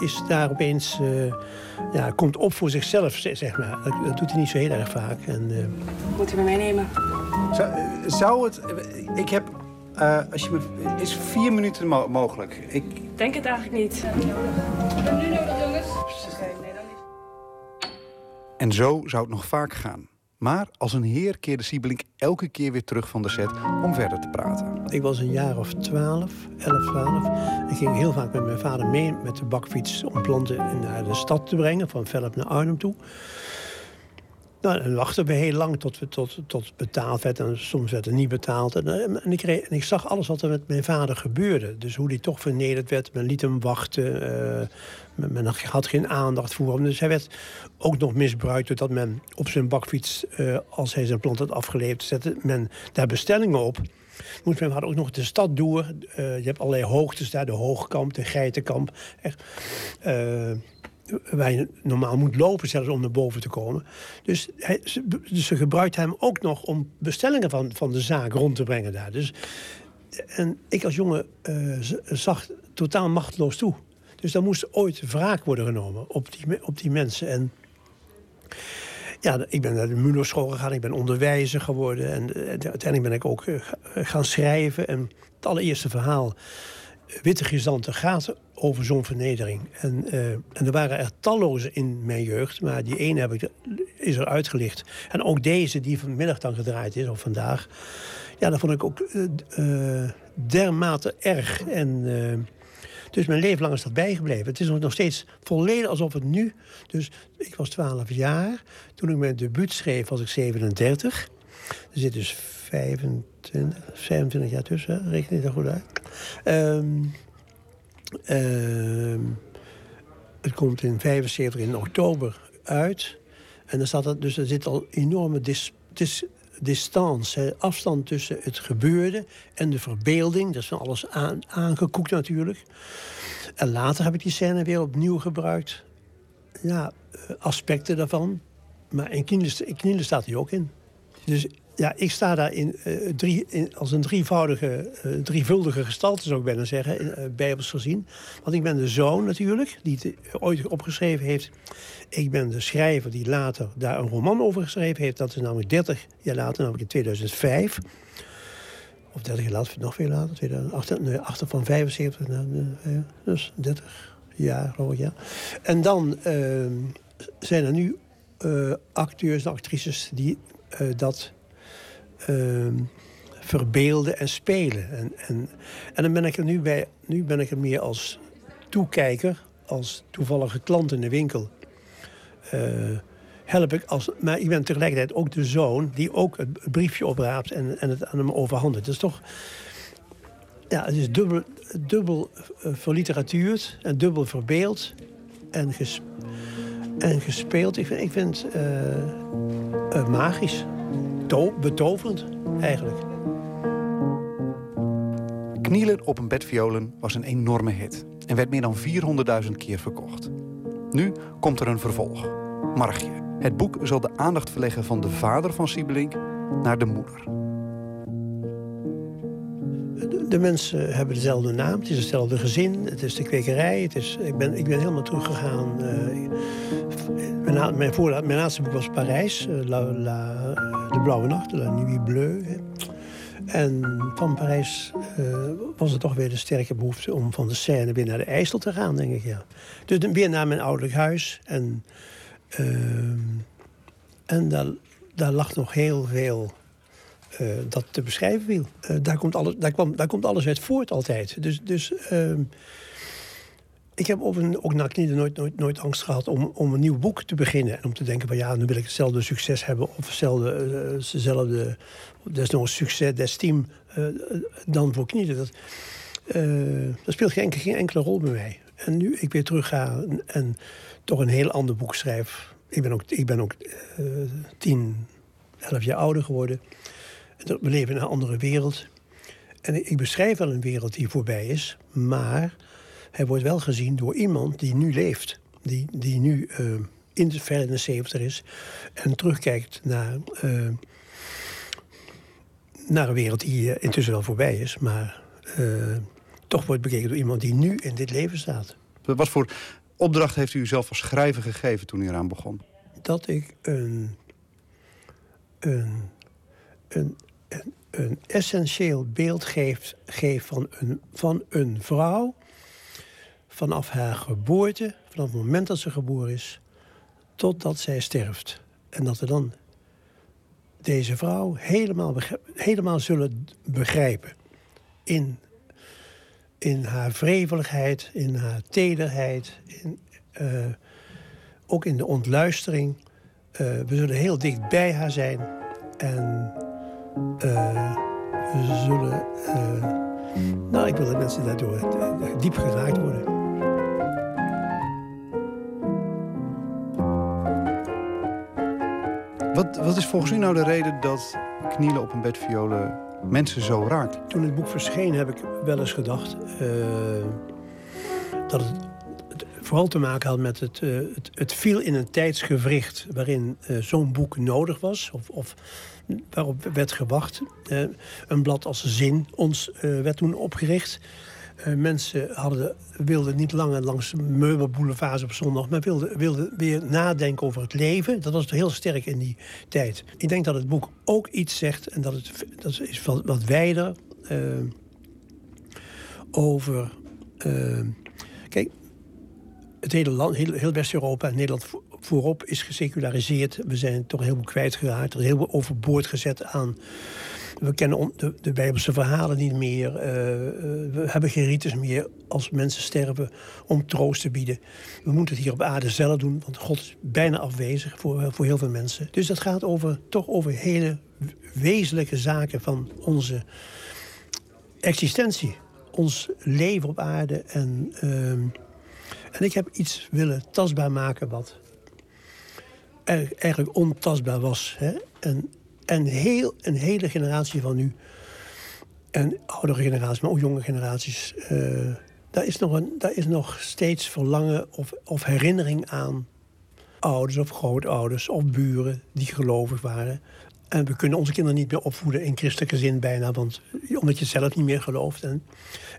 is daar opeens... eh, ja, komt op voor zichzelf, ze- zeg maar. Dat, dat doet hij niet zo heel erg vaak. En, eh, Moet u me meenemen? Zou, zou het... Ik heb... eh, als je me, is vier minuten mo- mogelijk? Ik, Denk het eigenlijk niet. En zo zou het nog vaak gaan. Maar als een heer keerde Siebelink elke keer weer terug van de set om verder te praten. ik was een jaar of 12, 11, 12. Ik ging heel vaak met mijn vader mee met de bakfiets... om planten naar de stad te brengen, van Velp naar Arnhem toe. Nou, dan wachten we heel lang tot, we, tot, tot betaald werd. En soms werd er niet betaald. En, eh, en, ik, ik zag alles wat er met mijn vader gebeurde. Dus hoe hij toch vernederd werd. Men liet hem wachten. eh, men, men had geen aandacht voor hem. Dus hij werd ook nog misbruikt doordat men op zijn bakfiets... eh, als hij zijn plant had afgeleverd, zette men daar bestellingen op. Moest vader ook nog de stad door. Je hebt allerlei hoogtes daar. De Hoogkamp, de Geitenkamp. Echt, waar je normaal moet lopen zelfs om naar boven te komen. Dus, hij, ze, dus gebruikt hem ook nog om bestellingen van, van de zaak rond te brengen daar. Dus, en ik als jongen eh, zag totaal machteloos toe. Dus dan moest ooit wraak worden genomen op die, op die mensen. En ja, ik ben naar de MULO-school gegaan, ik ben onderwijzer geworden. En eh, uiteindelijk ben ik ook eh, ga- gaan schrijven. En het allereerste verhaal Witte Chrysanten gaat over zo'n vernedering. En, eh, en er waren er talloze in mijn jeugd, maar die ene heb ik, is er uitgelicht. En ook deze, die vanmiddag dan gedraaid is, of vandaag. Ja, dat vond ik ook uh, uh, dermate erg. En, dus mijn leven lang is dat bijgebleven. Het is nog steeds volledig alsof het nu... Dus ik was 12 jaar. Toen ik mijn debuut schreef, was ik 37. Er zit dus 25, 25 jaar tussen, reken ik dat goed uit. Um, uh, het komt in 75 in oktober uit. En dan staat er, dus er zit al enorme dis, dis, distance, afstand tussen het gebeurde en de verbeelding. Dat is van alles aan, aangekoekt natuurlijk. En later heb ik die scène weer opnieuw gebruikt. Ja, eh, aspecten daarvan. Maar in Knielen, staat hij ook in. Dus ja, ik sta daar in, uh, drie, in, als een drievoudige, uh, drievuldige gestalte, zou ik bijna zeggen, uh, bijbels gezien. Want ik ben de zoon natuurlijk, die het ooit opgeschreven heeft. Ik ben de schrijver die later daar een roman over geschreven heeft. Dat is namelijk 30 jaar later, namelijk in 2005. Of 30 jaar later, nog veel later, 2008, nee, achter van 75, dus 30 jaar ik, ja. En dan ehm, zijn er nu acteurs en actrices die dat verbeelden en spelen. En, en, en dan ben ik er nu bij, nu ben ik er meer als toekijker, als toevallige klant in de winkel. Uh, help ik als, maar ik ben tegelijkertijd ook de zoon die ook het briefje opraapt en, en het aan hem overhandigt. Is toch. Ja, het is dubbel, dubbel uh, verliteratuurd en dubbel verbeeld en, ges, en gespeeld. Ik vind, ik vind uh, magisch betoverend, eigenlijk. Knielen op een bed violen was een enorme hit en werd meer dan 400.000 keer verkocht. Nu komt er een vervolg, Margje. Het boek zal de aandacht verleggen van de vader van Siebelink naar de moeder. De, mensen hebben dezelfde naam, het is hetzelfde gezin, het is de kwekerij. Het is, ik, ben, ik ben helemaal teruggegaan. Uh, mijn, mijn, mijn, laatste boek was Parijs, uh, La, La, de Blauwe Nacht, La Nuit Bleu. En van Parijs uh, was er toch weer de sterke behoefte om van de Seine weer naar de IJssel te gaan, denk ik. Ja. Dus weer naar mijn ouderlijk huis. En, uh, en daar, daar lag nog heel veel uh, dat te beschrijven viel. daar, komt alles, daar, kwam, daar komt alles uit voort altijd. Dus, dus ehm, ik heb over, ook na knieën nooit, nooit, nooit angst gehad om, om een nieuw boek te beginnen. En om te denken van ja, nu wil ik hetzelfde succes hebben. Of hetzelfde, uh, hetzelfde desnoods succes, desteam uh, dan voor knieën. Dat, uh, dat speelt geen enkele, geen enkele rol bij mij. En nu ik weer terug ga en, en toch een heel ander boek schrijf. Ik ben ook, ik ben ook tien, elf jaar ouder geworden. We leven in een andere wereld. En ik beschrijf wel een wereld die voorbij is, maar hij wordt wel gezien door iemand die nu leeft. Die, die nu uh, in de, ver in de 70 is. En terugkijkt naar, uh, naar een wereld die uh, intussen wel voorbij is. Maar toch wordt bekeken door iemand die nu in dit leven staat. Wat voor opdracht heeft u zelf als schrijver gegeven toen u eraan begon? Dat ik een, een, een, een, een essentieel beeld geef, geef van, een, van een vrouw vanaf haar geboorte, vanaf het moment dat ze geboren is, totdat zij sterft. En dat we dan deze vrouw helemaal, helemaal zullen begrijpen. In, in haar vreveligheid, in haar tederheid, uh, ook in de ontluistering. Uh, we zullen heel dicht bij haar zijn. En uh, we zullen. nou, ik wil dat mensen daardoor diep geraakt worden. Wat, wat is volgens u nou de reden dat knielen op een bed violen mensen zo raakt? Toen het boek verscheen heb ik wel eens gedacht uh, dat het, vooral te maken had met het, uh, het, viel in een tijdsgewricht waarin uh, zo'n boek nodig was. Of, of waarop werd gewacht. een blad als Zin ons werd toen opgericht. Uh, mensen hadden, wilden niet langer langs meubelboulevards op zondag, maar wilden, wilden weer nadenken over het leven. Dat was heel sterk in die tijd. Ik denk dat het boek ook iets zegt, en dat, het, dat is wat, wat wijder, uh, over eh, kijk, het hele land, heel, heel West-Europa en Nederland vo- voorop is geseculariseerd. We zijn toch heel kwijtgeraakt. Er heel veel overboord gezet aan. We kennen de, de Bijbelse verhalen niet meer. eh, eh, we hebben geen rites meer als mensen sterven om troost te bieden. We moeten het hier op aarde zelf doen, want God is bijna afwezig voor, voor heel veel mensen. Dus dat gaat over, toch over hele wezenlijke zaken van onze existentie. Ons leven op aarde. En, ehm, en ik heb iets willen tastbaar maken wat eigenlijk ontastbaar was. Hè? En, en heel, een hele generatie van nu, en oudere generaties, maar ook jonge generaties... eh, daar, is nog een, daar is nog steeds verlangen of, of herinnering aan ouders of grootouders of buren die gelovig waren. En we kunnen onze kinderen niet meer opvoeden in christelijke zin bijna, want, omdat je zelf niet meer gelooft. En,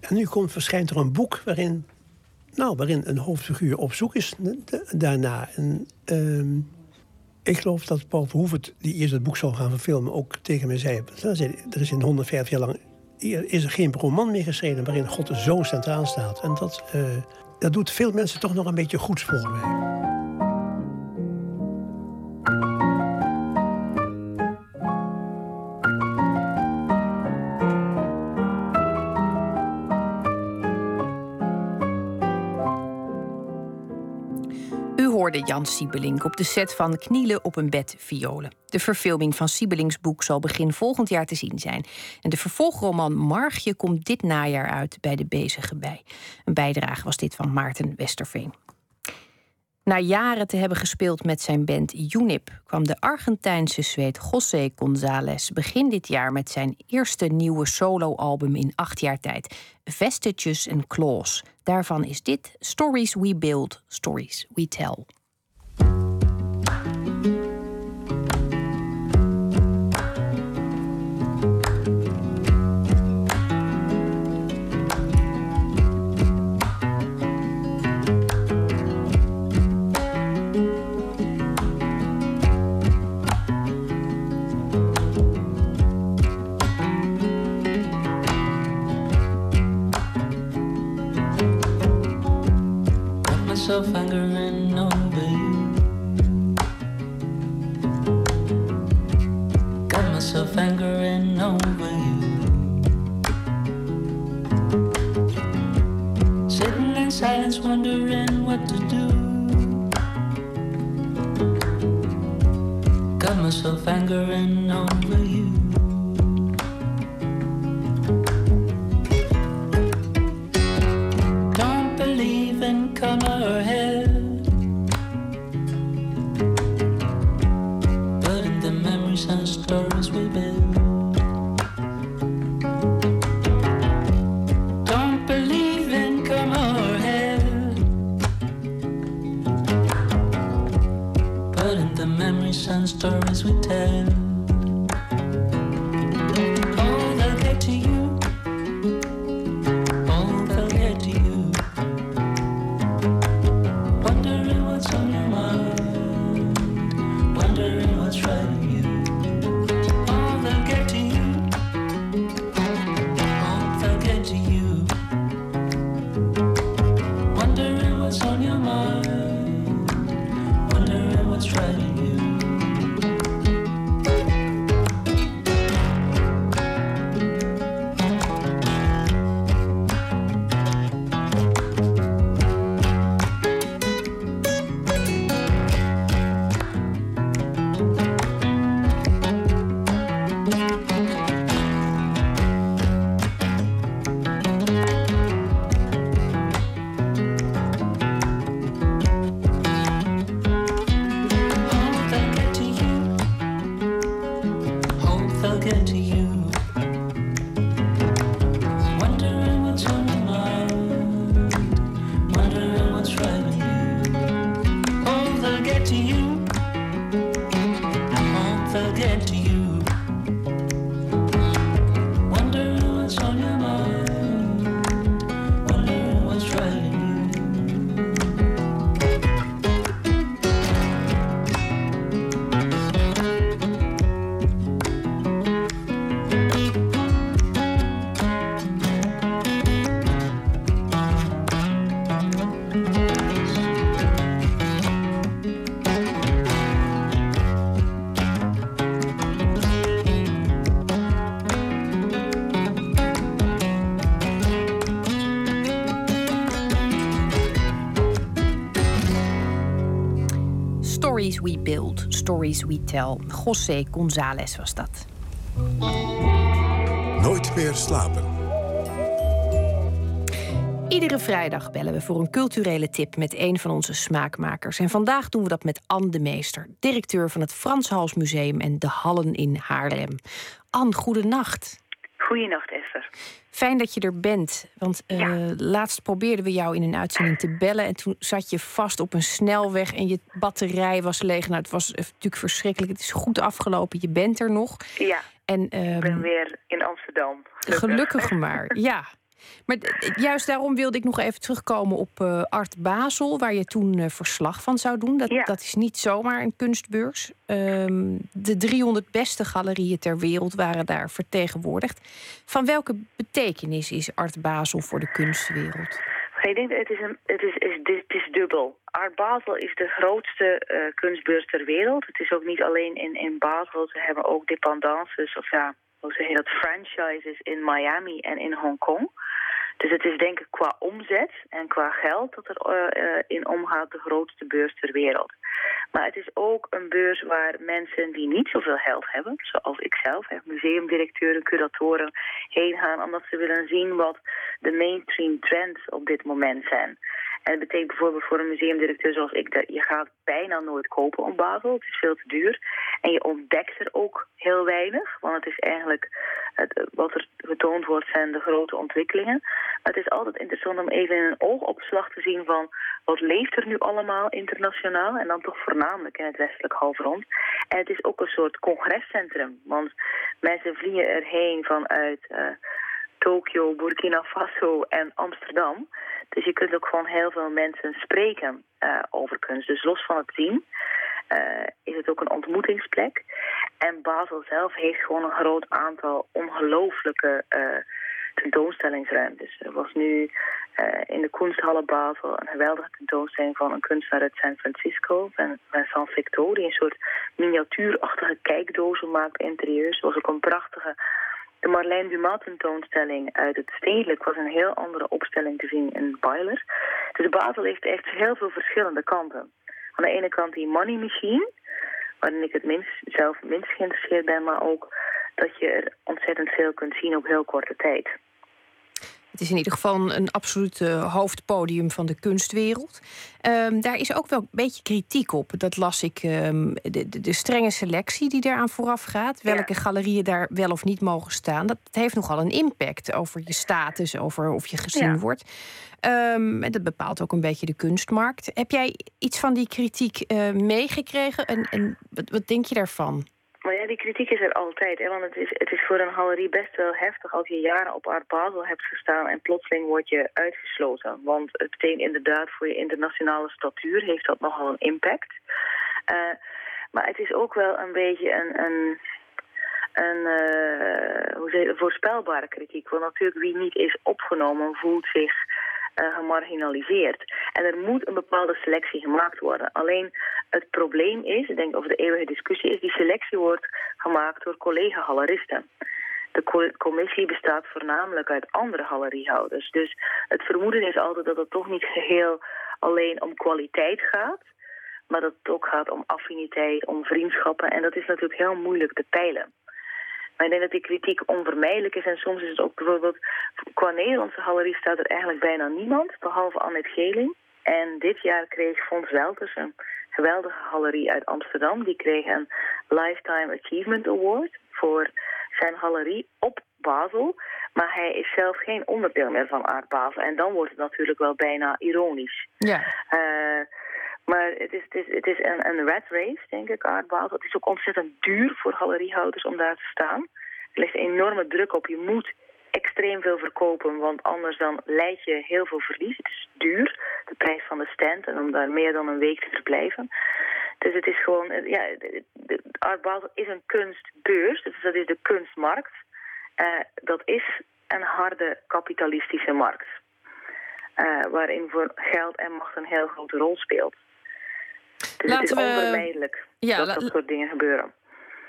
en nu komt, verschijnt er een boek waarin, nou, waarin een hoofdfiguur op zoek is da- daarna. En, ehm, ik geloof dat Paul Verhoeven, die eerst het boek zou gaan verfilmen, ook tegen mij zei: er is in 150 jaar lang is er geen roman meer geschreven waarin God zo centraal staat. En dat, eh, dat doet veel mensen toch nog een beetje goeds volgens mij. Jan Siebelink op de set van Knielen op een bed violen. De verfilming van Siebelinks boek zal begin volgend jaar te zien zijn. En de vervolgroman Margje komt dit najaar uit bij de Bezige Bij. Een bijdrage was dit van Maarten Westerveen. Na jaren te hebben gespeeld met zijn band UNIP kwam de Argentijnse zweet José González begin dit jaar met zijn eerste nieuwe soloalbum in acht jaar tijd, Vestiges and Claws. Daarvan is dit Stories We Build, Stories We Tell. Got myself angering over you. Got myself angering over you. Sitting in silence, wondering what to do. Got myself angering over you. Stories we Stories We Build, Stories We Tell. José González was dat. Nooit meer slapen. Iedere vrijdag bellen we voor een culturele tip met een van onze smaakmakers. En vandaag doen we dat met Anne de Meester, directeur van het Frans Hals Museum en de Hallen in Haarlem. Anne, goedenacht. Goedenacht, Esther. Fijn dat je er bent. Want uh, laatst probeerden we jou in een uitzending te bellen. En toen zat je vast op een snelweg en je batterij was leeg. Nou, het was natuurlijk verschrikkelijk. Het is goed afgelopen. Je bent er nog. Ja. En, ik ben ehm, weer in Amsterdam. Gelukkig maar, ja. Maar juist daarom wilde ik nog even terugkomen op uh, Art Basel, waar je toen uh, verslag van zou doen. Dat, Ja. dat is niet zomaar een kunstbeurs. Ehm, de 300 beste galerieën ter wereld waren daar vertegenwoordigd. Van welke betekenis is Art Basel voor de kunstwereld? Ik denk, het is, een, het is, is, het is dubbel. Art Basel is de grootste eh, kunstbeurs ter wereld. Het is ook niet alleen in, in Basel. Ze hebben ook dependances, of ja, hoe zeg je dat, franchises in Miami en in Hongkong. Dus het is denk ik qua omzet en qua geld dat er eh, eh, in omgaat de grootste beurs ter wereld. Maar het is ook een beurs waar mensen die niet zoveel geld hebben, zoals ikzelf, hè, museumdirecteuren, curatoren, heen gaan omdat ze willen zien wat de mainstream trends op dit moment zijn. En dat betekent bijvoorbeeld voor een museumdirecteur zoals ik, dat je gaat bijna nooit kopen op Basel. Het is veel te duur. En je ontdekt er ook heel weinig, want het is eigenlijk, het, wat er getoond wordt zijn de grote ontwikkelingen. Maar het is altijd interessant om even in een oogopslag te zien van wat leeft er nu allemaal internationaal en dan toch voornamelijk in het westelijk halfrond. En het is ook een soort congrescentrum, want mensen vliegen erheen vanuit uh, Tokio, Burkina Faso en Amsterdam. Dus je kunt ook gewoon heel veel mensen spreken uh, over kunst. Dus los van het zien uh, is het ook een ontmoetingsplek. En Basel zelf heeft gewoon een groot aantal ongelooflijke uh, tentoonstellingsruimtes. Er was nu in de kunsthallen Basel een geweldige tentoonstelling van een kunstenaar uit San Francisco, Vincent Victor, die een soort miniatuurachtige kijkdozen maakt interieurs. Er was ook een prachtige de Marlijn Dumas tentoonstelling uit het stedelijk was een heel andere opstelling te zien in Byler. Dus Basel heeft echt heel veel verschillende kanten. Aan de ene kant die money machine, waarin ik het minst, zelf minst geïnteresseerd ben, maar ook dat je er ontzettend veel kunt zien op heel korte tijd. Het is in ieder geval een absoluut uh, hoofdpodium van de kunstwereld. Um, daar is ook wel een beetje kritiek op. Dat las ik. Um, de, de, de, strenge selectie die daaraan vooraf gaat. Welke ja. galerieën daar wel of niet mogen staan. Dat heeft nogal een impact over je status, over of je gezien ja. wordt. Um, en dat bepaalt ook een beetje de kunstmarkt. Heb jij iets van die kritiek uh, meegekregen? En, en wat, wat denk je daarvan? Maar ja, die kritiek is er altijd. Hè? Want het is, het is voor een galerie best wel heftig als je jaren op Art Basel hebt gestaan en plotseling word je uitgesloten. Want het betekent inderdaad voor je internationale statuur heeft dat nogal een impact. Uh, maar het is ook wel een beetje een, een, een, uh, hoe zeg je, voorspelbare kritiek. Want natuurlijk wie niet is opgenomen voelt zich gemarginaliseerd. En er moet een bepaalde selectie gemaakt worden. Alleen het probleem is, ik denk over de eeuwige discussie is, die selectie wordt gemaakt door collega-galeristen. De commissie bestaat voornamelijk uit andere galeriehouders. Dus het vermoeden is altijd dat het toch niet geheel alleen om kwaliteit gaat, maar dat het ook gaat om affiniteit, om vriendschappen. En dat is natuurlijk heel moeilijk te peilen. Maar ik denk dat die kritiek onvermijdelijk is. En soms is het ook bijvoorbeeld... Qua Nederlandse galerie staat er eigenlijk bijna niemand, behalve Annette Geling. En dit jaar kreeg Fons Welters, een geweldige galerie uit Amsterdam... die kreeg een Lifetime Achievement Award voor zijn galerie op Basel. Maar hij is zelf geen onderdeel meer van Art Basel. En dan wordt het natuurlijk wel bijna ironisch. Ja. Uh, maar het is, het is, het is een, een rat race, denk ik, Art. Het is ook ontzettend duur voor galeriehouders om daar te staan. Er ligt enorme druk op. Je moet extreem veel verkopen, want anders dan leid je heel veel verlies. Het is duur, de prijs van de stand, en om daar meer dan een week te verblijven. Dus het is gewoon, ja, Art is een kunstbeurs, dus dat is de kunstmarkt. Uh, dat is een harde kapitalistische markt. Uh, waarin voor geld en macht een heel grote rol speelt. Dus Laten het is we... onvermijdelijk ja, dat la... dat soort dingen gebeuren.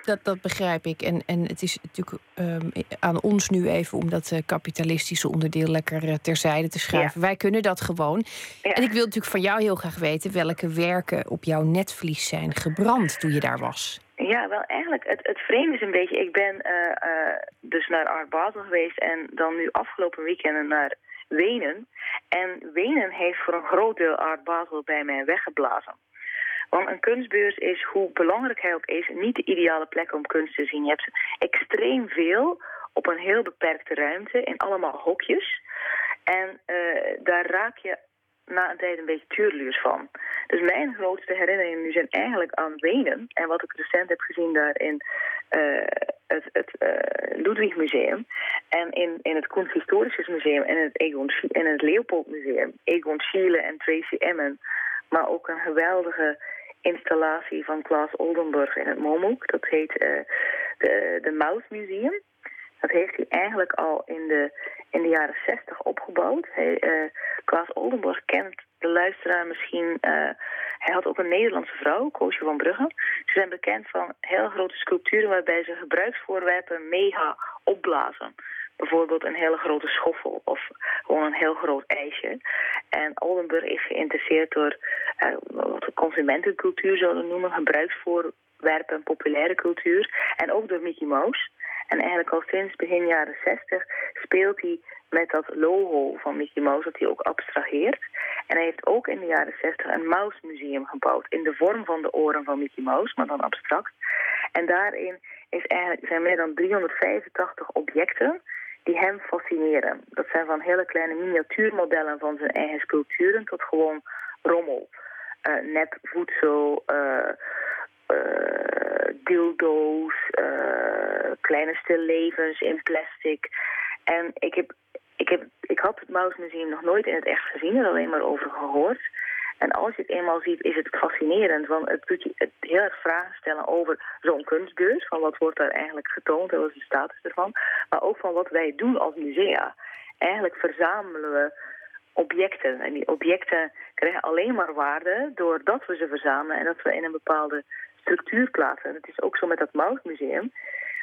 Dat, dat begrijp ik. En, en het is natuurlijk ehm, aan ons nu even om dat eh, kapitalistische onderdeel lekker eh, terzijde te schuiven. Wij kunnen dat gewoon. En ik wil natuurlijk van jou heel graag weten welke werken op jouw netvlies zijn gebrand toen je daar was. Ja, wel eigenlijk, het, het vreemde is een beetje, ik ben eh, dus naar Art Basel geweest en dan nu afgelopen weekend naar Wenen. En Wenen heeft voor een groot deel Art Basel bij mij weggeblazen. Want een kunstbeurs is, hoe belangrijk hij ook is, niet de ideale plek om kunst te zien. Je hebt extreem veel op een heel beperkte ruimte in allemaal hokjes. En uh, daar raak je na een tijd een beetje tuurluurs van. Dus mijn grootste herinneringen nu zijn eigenlijk aan Wenen. En wat ik recent heb gezien daar in uh, het, het uh, Ludwig Museum. En in, in het Kunsthistorisches Museum en het, Egon, en het Leopold Museum. Egon Schiele en Tracy Emmen. Maar ook een geweldige installatie van Klaas Oldenburg in het Momuk. Dat heet uh, de, de Mouse Museum. Dat heeft hij eigenlijk al in de, in de jaren zestig opgebouwd. Hij, uh, Klaas Oldenburg kent de luisteraar misschien... Uh, hij had ook een Nederlandse vrouw, Koosje van Brugge. Ze zijn bekend van heel grote sculpturen... waarbij ze gebruiksvoorwerpen mega opblazen. Bijvoorbeeld een hele grote schoffel of gewoon een heel groot ijsje. En Oldenburg is geïnteresseerd door uh, wat we consumentencultuur zouden noemen... gebruiksvoorwerpen, populaire cultuur. En ook door Mickey Mouse... En eigenlijk al sinds begin jaren 60 speelt hij met dat logo van Mickey Mouse, dat hij ook abstraheert. En hij heeft ook in de jaren 60 een Mouse Museum gebouwd. In de vorm van de oren van Mickey Mouse, maar dan abstract. En daarin is eigenlijk, zijn meer dan 385 objecten die hem fascineren. Dat zijn van hele kleine miniatuurmodellen van zijn eigen sculpturen tot gewoon rommel. Uh, nep voedsel, uh, uh, dildo's, kleine stillevens in plastic. En ik, heb, ik, heb, ik had het Mouse nog nooit in het echt gezien, er alleen maar over gehoord. En als je het eenmaal ziet, is het fascinerend. Want het doet je het heel erg vragen stellen over zo'n kunstbeurs. Van wat wordt daar eigenlijk getoond en wat is de status ervan. Maar ook van wat wij doen als musea. Eigenlijk verzamelen we objecten. En die objecten krijgen alleen maar waarde doordat we ze verzamelen en dat we in een bepaalde structuur plaatsen. En het is ook zo met dat Mouse-museum.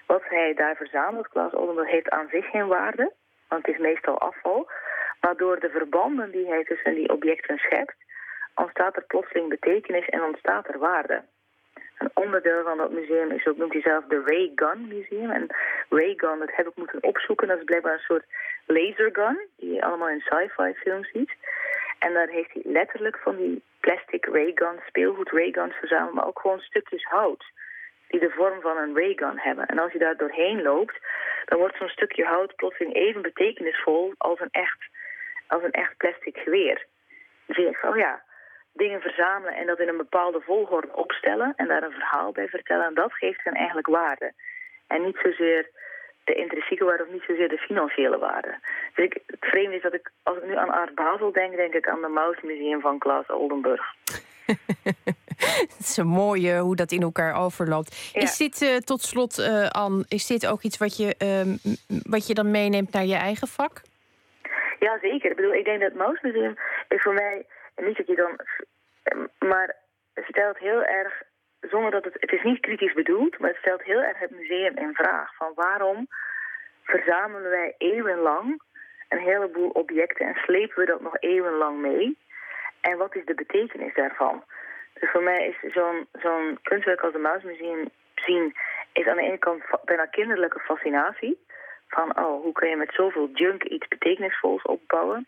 Wat hij daar verzamelt, Klaas Oldenburg, heeft aan zich geen waarde, want het is meestal afval. Maar door de verbanden die hij tussen die objecten schept, ontstaat er plotseling betekenis en ontstaat er waarde. Een onderdeel van dat museum is ook, noemt hij zelf de Ray Gun Museum. En Ray Gun, dat heb ik moeten opzoeken, dat is blijkbaar een soort lasergun, die je allemaal in sci-fi films ziet. En daar heeft hij letterlijk van die plastic rayguns, speelgoed rayguns verzameld, maar ook gewoon stukjes hout die de vorm van een raygun hebben. En als je daar doorheen loopt, dan wordt zo'n stukje hout plotseling even betekenisvol als een echt, als een echt plastic geweer. Dan zie van, oh ja, dingen verzamelen en dat in een bepaalde volgorde opstellen en daar een verhaal bij vertellen, en dat geeft hen eigenlijk waarde. En niet zozeer de intrinsieke waarde of niet zozeer de financiële waarde. Dus ik, het vreemde is dat ik, als ik nu aan Art Basel denk, denk ik aan de Maus Museum van Klaas Oldenburg. het is een mooie hoe dat in elkaar overloopt. Is dit uh, tot slot, uh, Anne, is dit ook iets wat je, uh, wat je dan meeneemt naar je eigen vak? Ja, zeker. Ik bedoel, ik denk dat het Mausmuseum is voor mij, niet dat je dan, maar stelt heel erg zonder dat het, het is niet kritisch bedoeld, maar het stelt heel erg het museum in vraag. Van waarom verzamelen wij eeuwenlang een heleboel objecten en slepen we dat nog eeuwenlang mee? En wat is de betekenis daarvan? Dus voor mij is zo'n zo'n kunstwerk als het Mausmuseum zien... is aan de ene kant bijna kinderlijke fascinatie. Van, oh, hoe kun je met zoveel junk iets betekenisvols opbouwen?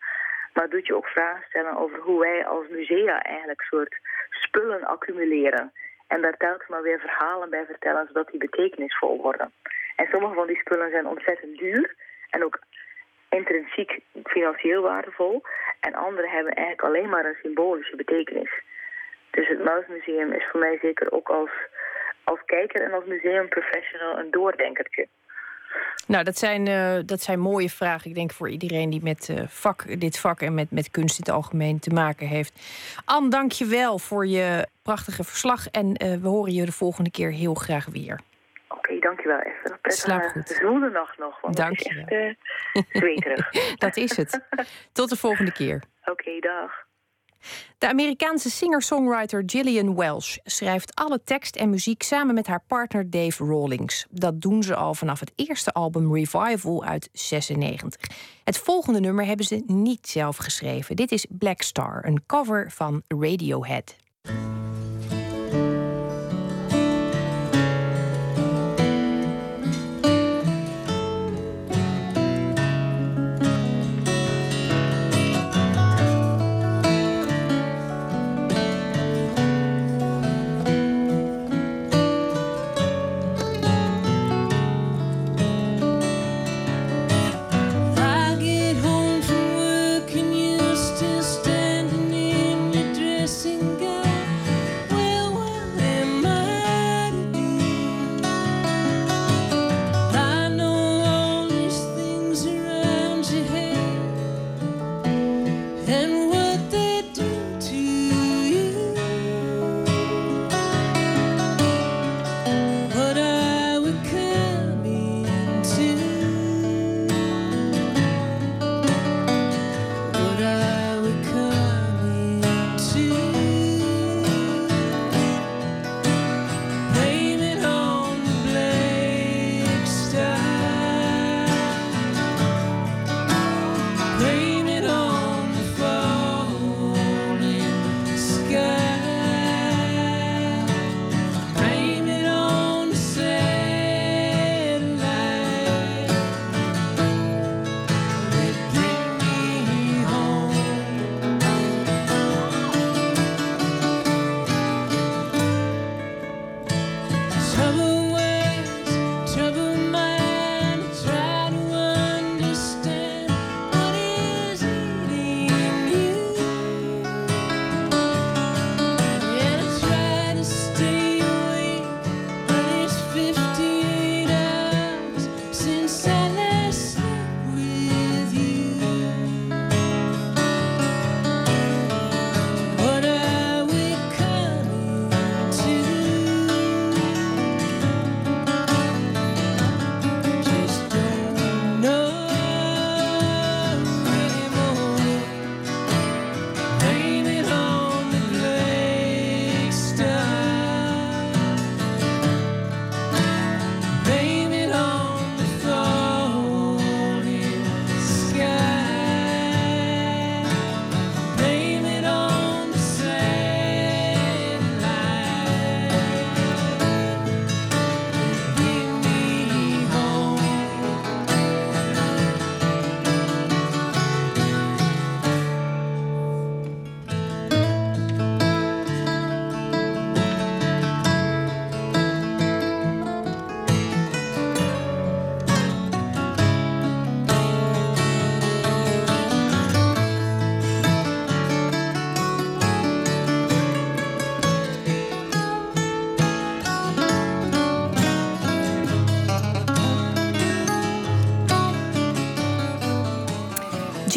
Maar doet je ook vragen stellen over hoe wij als musea eigenlijk soort spullen accumuleren. En daar telkens maar weer verhalen bij vertellen, zodat die betekenisvol worden. En sommige van die spullen zijn ontzettend duur en ook intrinsiek financieel waardevol. En andere hebben eigenlijk alleen maar een symbolische betekenis. Dus het Mausmuseum is voor mij zeker ook als, als kijker en als museumprofessional een doordenkertje. Nou, dat zijn, uh, dat zijn mooie vragen, ik denk, voor iedereen die met uh, vak, dit vak en met, met kunst in het algemeen te maken heeft. Anne, dank je wel voor je prachtige verslag. En uh, we horen je de volgende keer heel graag weer. Oké, okay, dankjewel even. Slaap goed. Zoele nacht nog, want dank je echt zweterig. dat is het. Tot de volgende keer. Oké, okay, dag. De Amerikaanse singer-songwriter Gillian Welsh schrijft alle tekst en muziek samen met haar partner Dave Rawlings. Dat doen ze al vanaf het eerste album Revival uit 96. Het volgende nummer hebben ze niet zelf geschreven. Dit is Black Star, een cover van Radiohead.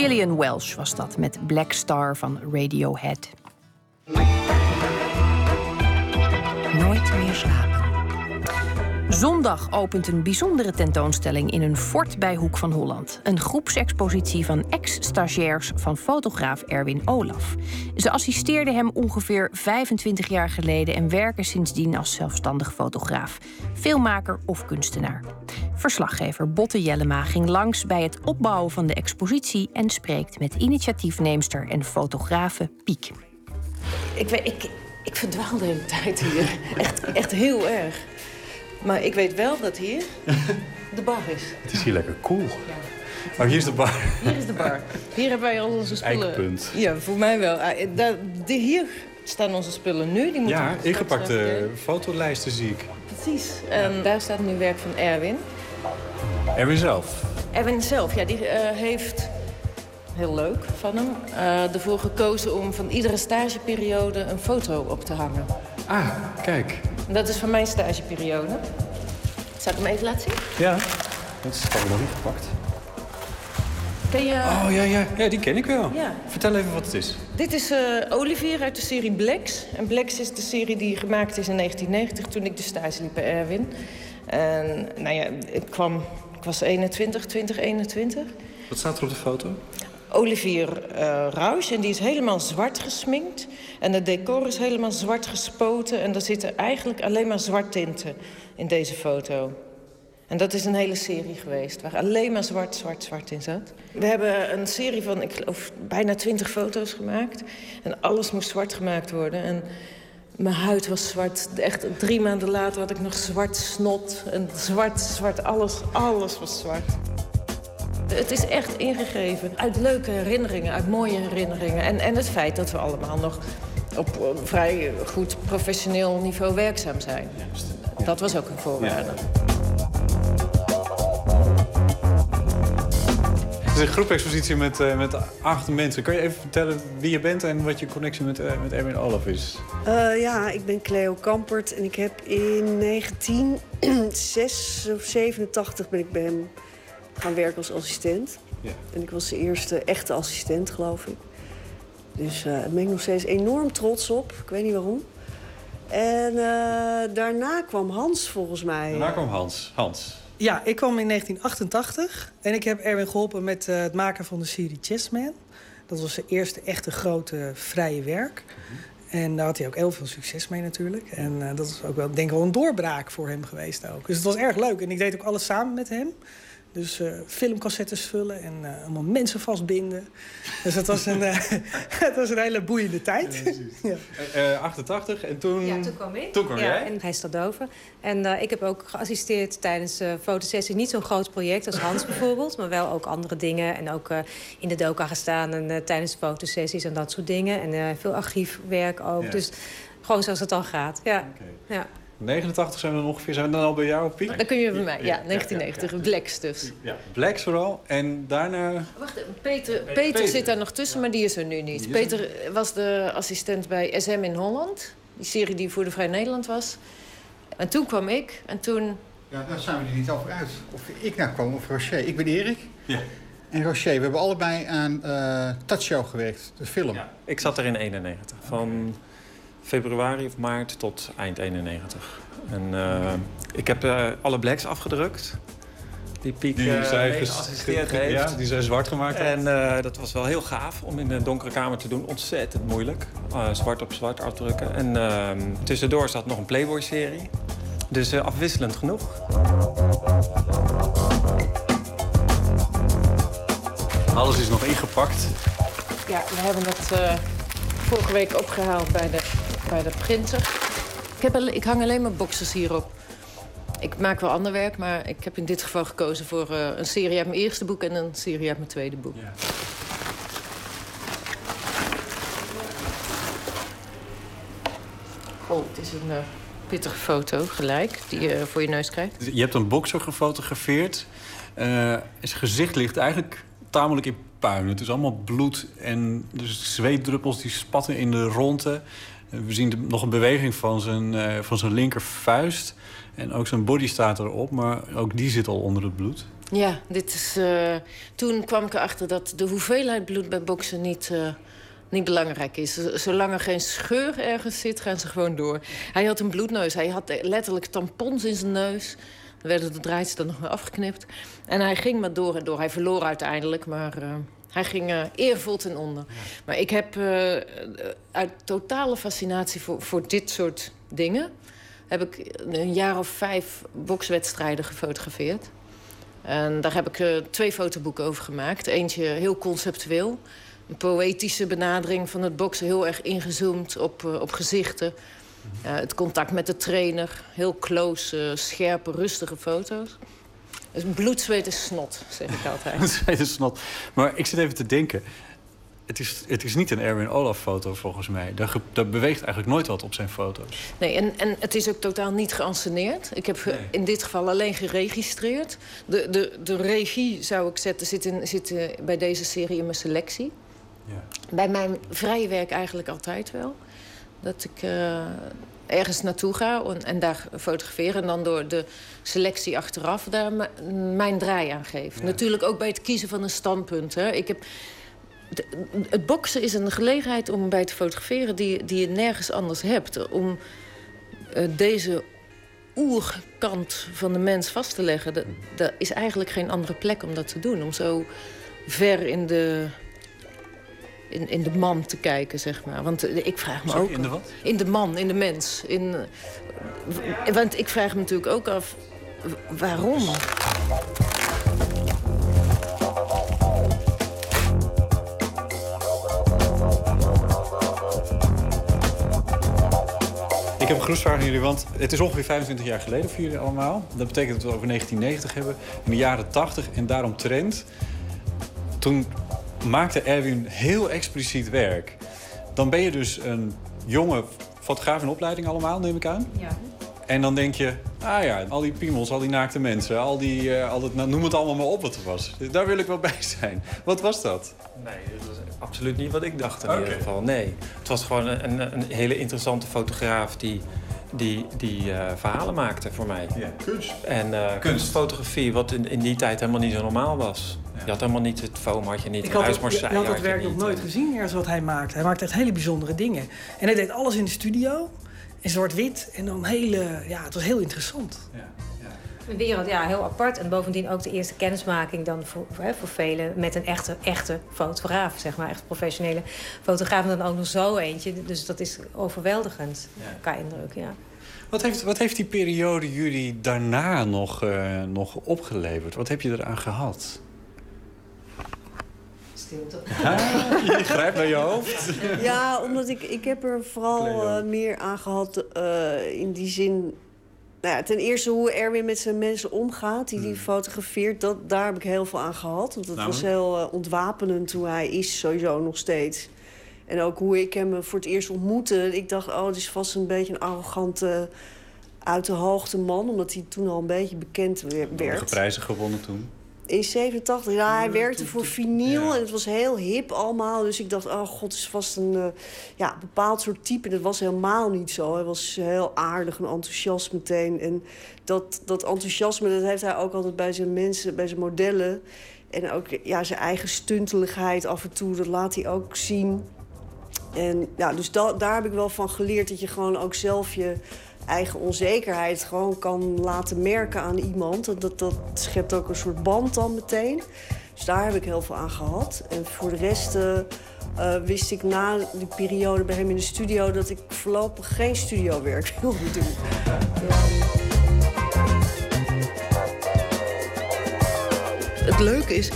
Gillian Welsh was dat met Black Star van Radiohead. Nooit meer slapen. Zondag opent een bijzondere tentoonstelling in een fort bij Hoek van Holland. Een groepsexpositie van ex-stagiairs van fotograaf Erwin Olaf. Ze assisteerden hem ongeveer 25 jaar geleden en werken sindsdien als zelfstandig fotograaf, filmmaker of kunstenaar. Verslaggever Botte Jellema ging langs bij het opbouwen van de expositie en spreekt met initiatiefneemster en fotografe Piek. Ik, weet, ik, ik verdwaal de hele tijd hier. Echt, echt heel erg. Maar ik weet wel dat hier de bar is. Het is hier lekker cool. Oh, hier is de bar. Hier is de bar. Hier hebben wij al onze spullen. Eikpunt. Ja, voor mij wel. Ah, daar- die, hier staan onze spullen nu. Die moeten Ja, ingepakte even- fotolijsten zie ik. Precies. En daar staat nu werk van Erwin. Erwin zelf. Erwin zelf, ja, die eh, heeft, heel leuk van hem, eh, ervoor gekozen om van iedere stageperiode een foto op te hangen. Ah, kijk. Dat is van mijn stageperiode. Zal ik hem even laten zien? Ja. Dat is nog niet gepakt. Ken je... Oh, ja, ja. Ja, die ken ik wel. Ja. Vertel even wat het is. Dit is eh, Olivier uit de serie Blacks. En Blacks is de serie die gemaakt is in 1990 toen ik de stage liep bij Erwin. En nou ja, ik kwam... Ik was 21, 20, 21. Wat staat er op de foto? Olivier Rausch. En die is helemaal zwart gesminkt. En het decor is helemaal zwart gespoten. En er zitten eigenlijk alleen maar zwart tinten in deze foto. En dat is een hele serie geweest, waar alleen maar zwart, zwart, zwart in zat. We hebben een serie van, ik geloof, bijna twintig foto's gemaakt. En alles moest zwart gemaakt worden. En mijn huid was zwart. Echt drie maanden later had ik nog zwart snot. En zwart, zwart, alles, alles was zwart. Het is echt ingegeven uit leuke herinneringen, uit mooie herinneringen. En, en het feit dat we allemaal nog op eh, vrij goed professioneel niveau werkzaam zijn. Dat was ook een voorwaarde. Het is een groepexpositie met, eh, met acht mensen. Kan je even vertellen wie je bent en wat je connectie met, eh, met Erwin Olaf is? Eh, ja, ik ben Cleo Kampert en ik heb in 1987 ben ik bij hem gaan werken als assistent. Ja. En ik was de eerste echte assistent, geloof ik. Dus daar ben ik nog steeds enorm trots op. Ik weet niet waarom. En daarna kwam Hans volgens mij. Daarna kwam Hans. Hans. Ja, ik kwam in 1988 en ik heb Erwin geholpen met eh, het maken van de serie Chessman. Dat was zijn eerste echte grote vrije werk. En daar had hij ook heel veel succes mee natuurlijk. En eh, dat is ook wel, denk ik, wel een doorbraak voor hem geweest ook. Dus het was erg leuk. En ik deed ook alles samen met hem. Dus eh, filmcassettes vullen en eh, allemaal mensen vastbinden. Dus het was een, eh, het was een hele boeiende tijd. Ja, Eh, eh, 88 en toen... Ja, toen kwam ik. Toen kwam ja, jij. En hij is doven. En eh, ik heb ook geassisteerd tijdens de fotosessie. Niet zo'n groot project als Hans bijvoorbeeld, maar wel ook andere dingen. En ook eh, in de doka gestaan en, eh, tijdens de fotosessies en dat soort dingen. En eh, veel archiefwerk ook. Ja. Dus gewoon zoals het al gaat. Ja. ja. 89 zijn we dan ongeveer. Zijn we dan al bij jou, Piek? Dan kun je bij mij, ja, 1990, Blacks dus. Ja. Blacks vooral. En daarna... Wacht, Peter, Peter, zit daar nog tussen, maar die is er nu niet. Peter was de assistent bij SM in Holland. Die serie die voor de Vrij Nederland was. En toen kwam ik en toen... Ja, daar zijn we er niet over uit. Of ik nou kwam of Rocher. Ik ben Erik. Ja. En Rocher, we hebben allebei aan eh Touchshow gewerkt, de film. Ik zat er in 91. Van februari of maart tot eind 91. En eh, ik heb eh, alle blacks afgedrukt. Die Piek Die eh, ges- geassisteerd ge- heeft. ja, die zij zwart gemaakt heeft. En eh, dat was wel heel gaaf om in een donkere kamer te doen. Ontzettend moeilijk. Eh, zwart op zwart afdrukken. En ehm, tussendoor zat nog een Playboy-serie. Dus eh, afwisselend genoeg. Alles is nog ingepakt. Ja, we hebben het eh, vorige week opgehaald bij de, bij de printer. Ik, heb al- ik hang alleen maar boxers hierop. Ik maak wel ander werk, maar ik heb in dit geval gekozen voor eh, een serie uit mijn eerste boek en een serie uit mijn tweede boek. Oh, het is een eh, pittige foto gelijk die je voor je neus krijgt. Je hebt een bokser gefotografeerd. Eh, zijn gezicht ligt eigenlijk tamelijk in puin. Het is allemaal bloed en dus zweetdruppels die spatten in de ronde. We zien nog een beweging van zijn, eh, van zijn linkervuist. En ook zijn body staat erop, maar ook die zit al onder het bloed. Ja, dit is, eh, toen kwam ik erachter dat de hoeveelheid bloed bij boksen niet, eh, niet belangrijk is. Zolang er geen scheur ergens zit, gaan ze gewoon door. Hij had een bloedneus. Hij had letterlijk tampons in zijn neus. Dan werden de draadjes dan nog weer afgeknipt. En hij ging maar door en door. Hij verloor uiteindelijk, maar hij ging eh, eervol ten onder. Maar ik heb eh, uit totale fascinatie voor, voor dit soort dingen... heb ik een jaar of vijf bokswedstrijden gefotografeerd. En daar heb ik eh, twee fotoboeken over gemaakt. Eentje heel conceptueel. Een poëtische benadering van het boksen. Heel erg ingezoomd op, eh, op gezichten. Eh, het contact met de trainer. Heel close, eh, scherpe, rustige foto's. Dus bloed, zweet en snot, zeg ik altijd. Dat zei de snot. Maar ik zit even te denken. Het is, het is niet een Erwin Olaf foto volgens mij. Daar, beweegt eigenlijk nooit wat op zijn foto's. Nee, en, en het is ook totaal niet geanceneerd. Ik heb ge- in dit geval alleen geregistreerd. De, de, de regie, zou ik zetten, zit, in, zit eh, bij deze serie in mijn selectie. Ja. Bij mijn vrije werk eigenlijk altijd wel. Dat ik eh, ergens naartoe ga en, en daar fotografeer... en dan door de selectie achteraf daar mijn draai aan geef. Natuurlijk ook bij het kiezen van een standpunt. Hè. Ik heb... het boksen is een gelegenheid om bij te fotograferen die, die je nergens anders hebt. Om eh, deze oerkant van de mens vast te leggen. Er is eigenlijk geen andere plek om dat te doen. Om zo ver in de in, in de man te kijken, zeg maar. Want eh, ik vraag me Sorry, ook... in de wat? In de man, in de mens. In, eh, want ik vraag me natuurlijk ook af, waarom? Ik heb een groepsvraag aan jullie, want het is ongeveer 25 jaar geleden voor jullie allemaal. Dat betekent dat we het over 1990 hebben, in de jaren 80 en daarom trend. Toen maakte Erwin heel expliciet werk. Dan ben je dus een jonge fotograaf in opleiding allemaal, neem ik aan. Ja. En dan denk je, ah ja, al die piemels, al die naakte mensen, al die, eh, al dat, nou, noem het allemaal maar op wat er was. Daar wil ik wel bij zijn. Wat was dat? Nee, dat was absoluut niet wat ik dacht in ieder geval. Nee, het was gewoon een, een, een hele interessante fotograaf die, die, die eh, verhalen maakte voor mij. Ja, kunst. En eh, kunstfotografie, wat in, in die tijd helemaal niet zo normaal was. Je had helemaal niet het foam, had je niet, Ik het had, Marseille je had dat werk nog nooit gezien, ergens wat hij maakte. Hij maakte echt hele bijzondere dingen. En hij deed alles in de studio, in zwart-wit. En dan hele, ja, het was heel interessant. Een wereld, ja, heel apart. En bovendien ook de eerste kennismaking dan voor, voor, hè, voor velen met een echte, echte fotograaf, zeg maar. Echt professionele fotograaf. En dan ook nog zo eentje. Dus dat is overweldigend, qua indruk, ja. Wat heeft, wat heeft die periode jullie daarna nog, eh, nog opgeleverd? Wat heb je eraan gehad? Stilte. je grijpt naar je hoofd. Ja, omdat ik, ik heb er vooral eh, meer aan gehad eh, in die zin... Nou ja, ten eerste hoe Erwin met zijn mensen omgaat, die hij fotografeert. Dat, daar heb ik heel veel aan gehad. Want dat was heel eh, ontwapenend hoe hij is, sowieso nog steeds. En ook hoe ik hem voor het eerst ontmoette. Ik dacht, oh, het is vast een beetje een arrogante, uit de hoogte man. Omdat hij toen al een beetje bekend we- werd. Sommige prijzen gewonnen toen. In 87, ja, hij werkte voor vinyl en het was heel hip allemaal. Dus ik dacht, oh god, het is vast een eh, ja, bepaald soort type. En dat was helemaal niet zo. Hij was heel aardig en enthousiast meteen. En dat, dat enthousiasme, dat heeft hij ook altijd bij zijn mensen, bij zijn modellen. En ook ja, zijn eigen stunteligheid af en toe, dat laat hij ook zien. En ja, dus da- daar heb ik wel van geleerd dat je gewoon ook zelf je eigen onzekerheid gewoon kan laten merken aan iemand. Dat, dat, schept ook een soort band dan meteen. Dus daar heb ik heel veel aan gehad. En voor de rest eh, eh, wist ik na die periode bij hem in de studio dat ik voorlopig geen studiowerk wilde doen. Het leuke is,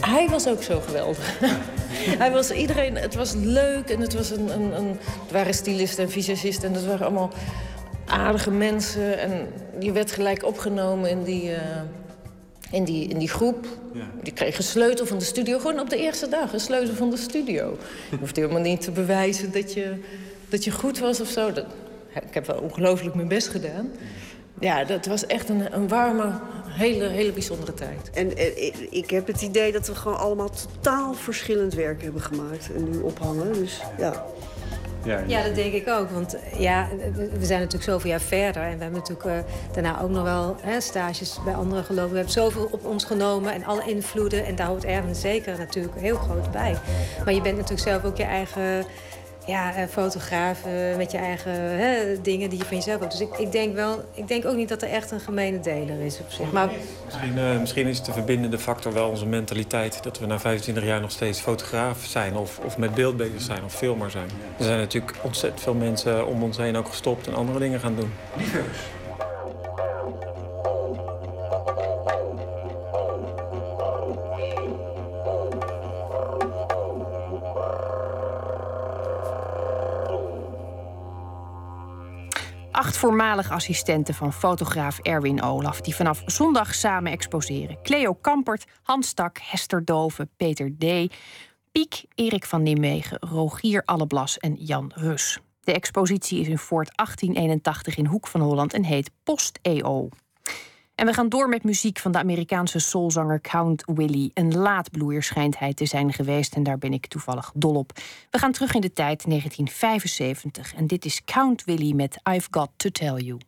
hij was ook zo geweldig. hij was iedereen, het was leuk en het, was een, een, een, het waren stylisten en visagisten en dat waren allemaal aardige mensen. En je werd gelijk opgenomen in die, eh, in die, in die groep. Je kreeg een sleutel van de studio, gewoon op de eerste dag, een sleutel van de studio. Je hoeft helemaal niet te bewijzen dat je, dat je goed was of zo. Dat, ik heb wel ongelooflijk mijn best gedaan. Ja, dat was echt een, een warme, hele, hele bijzondere tijd. En eh, ik- heb het idee dat we gewoon allemaal totaal verschillend werk hebben gemaakt en nu ophangen. Dus ja. Ja, Ja, dat denk ik ook. Want ja, we zijn natuurlijk zoveel jaar verder. En we hebben natuurlijk eh, daarna ook nog wel hè, stages bij anderen gelopen. We hebben zoveel op ons genomen en alle invloeden. En daar hoort Erwin zeker natuurlijk heel groot bij. Maar je bent natuurlijk zelf ook je eigen ja, eh, fotograaf. eh, met je eigen hè, dingen die je van jezelf hebt. Dus ik, ik denk wel, ik denk ook niet dat er echt een gemene deler is op zich. Maar Misschien, eh, misschien is de verbindende factor wel onze mentaliteit. Dat we na 25 jaar nog steeds fotograaf zijn. Of, of met beeld bezig zijn. Of filmer zijn. Er zijn natuurlijk ontzettend veel mensen om ons heen ook gestopt. En andere dingen gaan doen. Acht voormalig assistenten van fotograaf Erwin Olaf... die vanaf zondag samen exposeren. Cleo Kampert, Hans Stak, Hester Dove, Peter D. Piek, Erik van Nimwegen, Rogier Alleblas en Jan Rus. De expositie is in Fort 1881 in Hoek van Holland en heet Post EO. En we gaan door met muziek van de Amerikaanse soulzanger Count Willie. Een laadbloeier schijnt hij te zijn geweest en daar ben ik toevallig dol op. We gaan terug in de tijd 1975 en dit is Count Willie met I've Got to Tell You.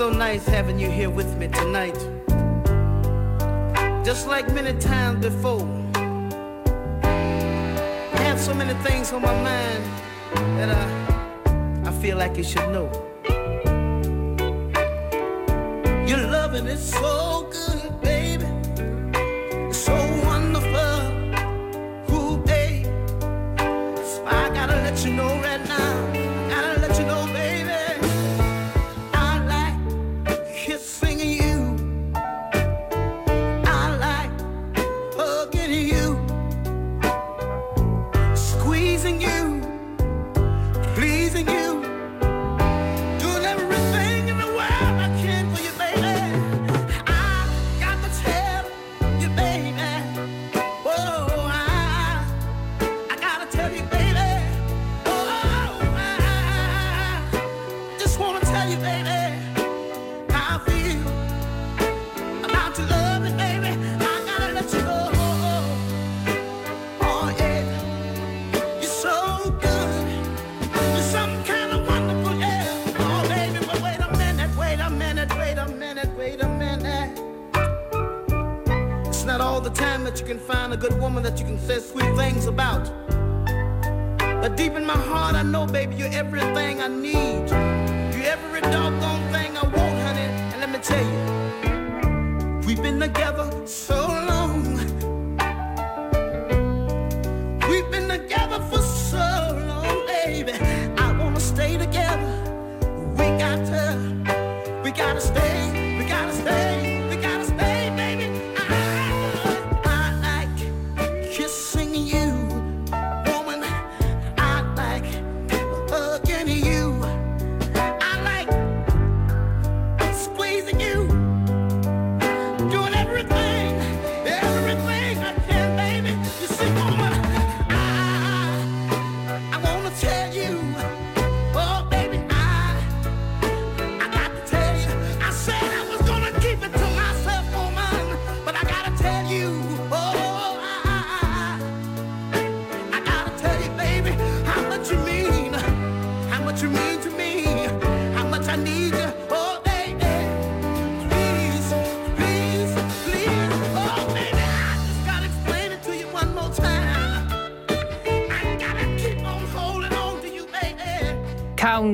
So nice having you here with me tonight. Just like many times before. I have so many things on my mind that I, I feel like you should know. Your loving is so good,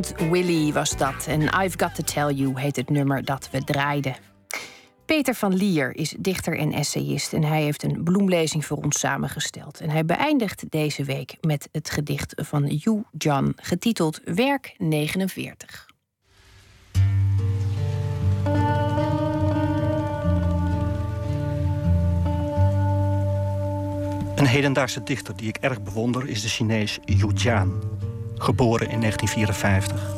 Count Willy was dat. En I've Got to Tell You heet het nummer dat we draaiden. Peter van Lier is dichter en essayist en hij heeft een bloemlezing voor ons samengesteld. En hij beëindigt deze week met het gedicht van Yu Jan, getiteld Werk 49. Een hedendaagse dichter die ik erg bewonder is de Chinees Yu Jian, geboren in 1954.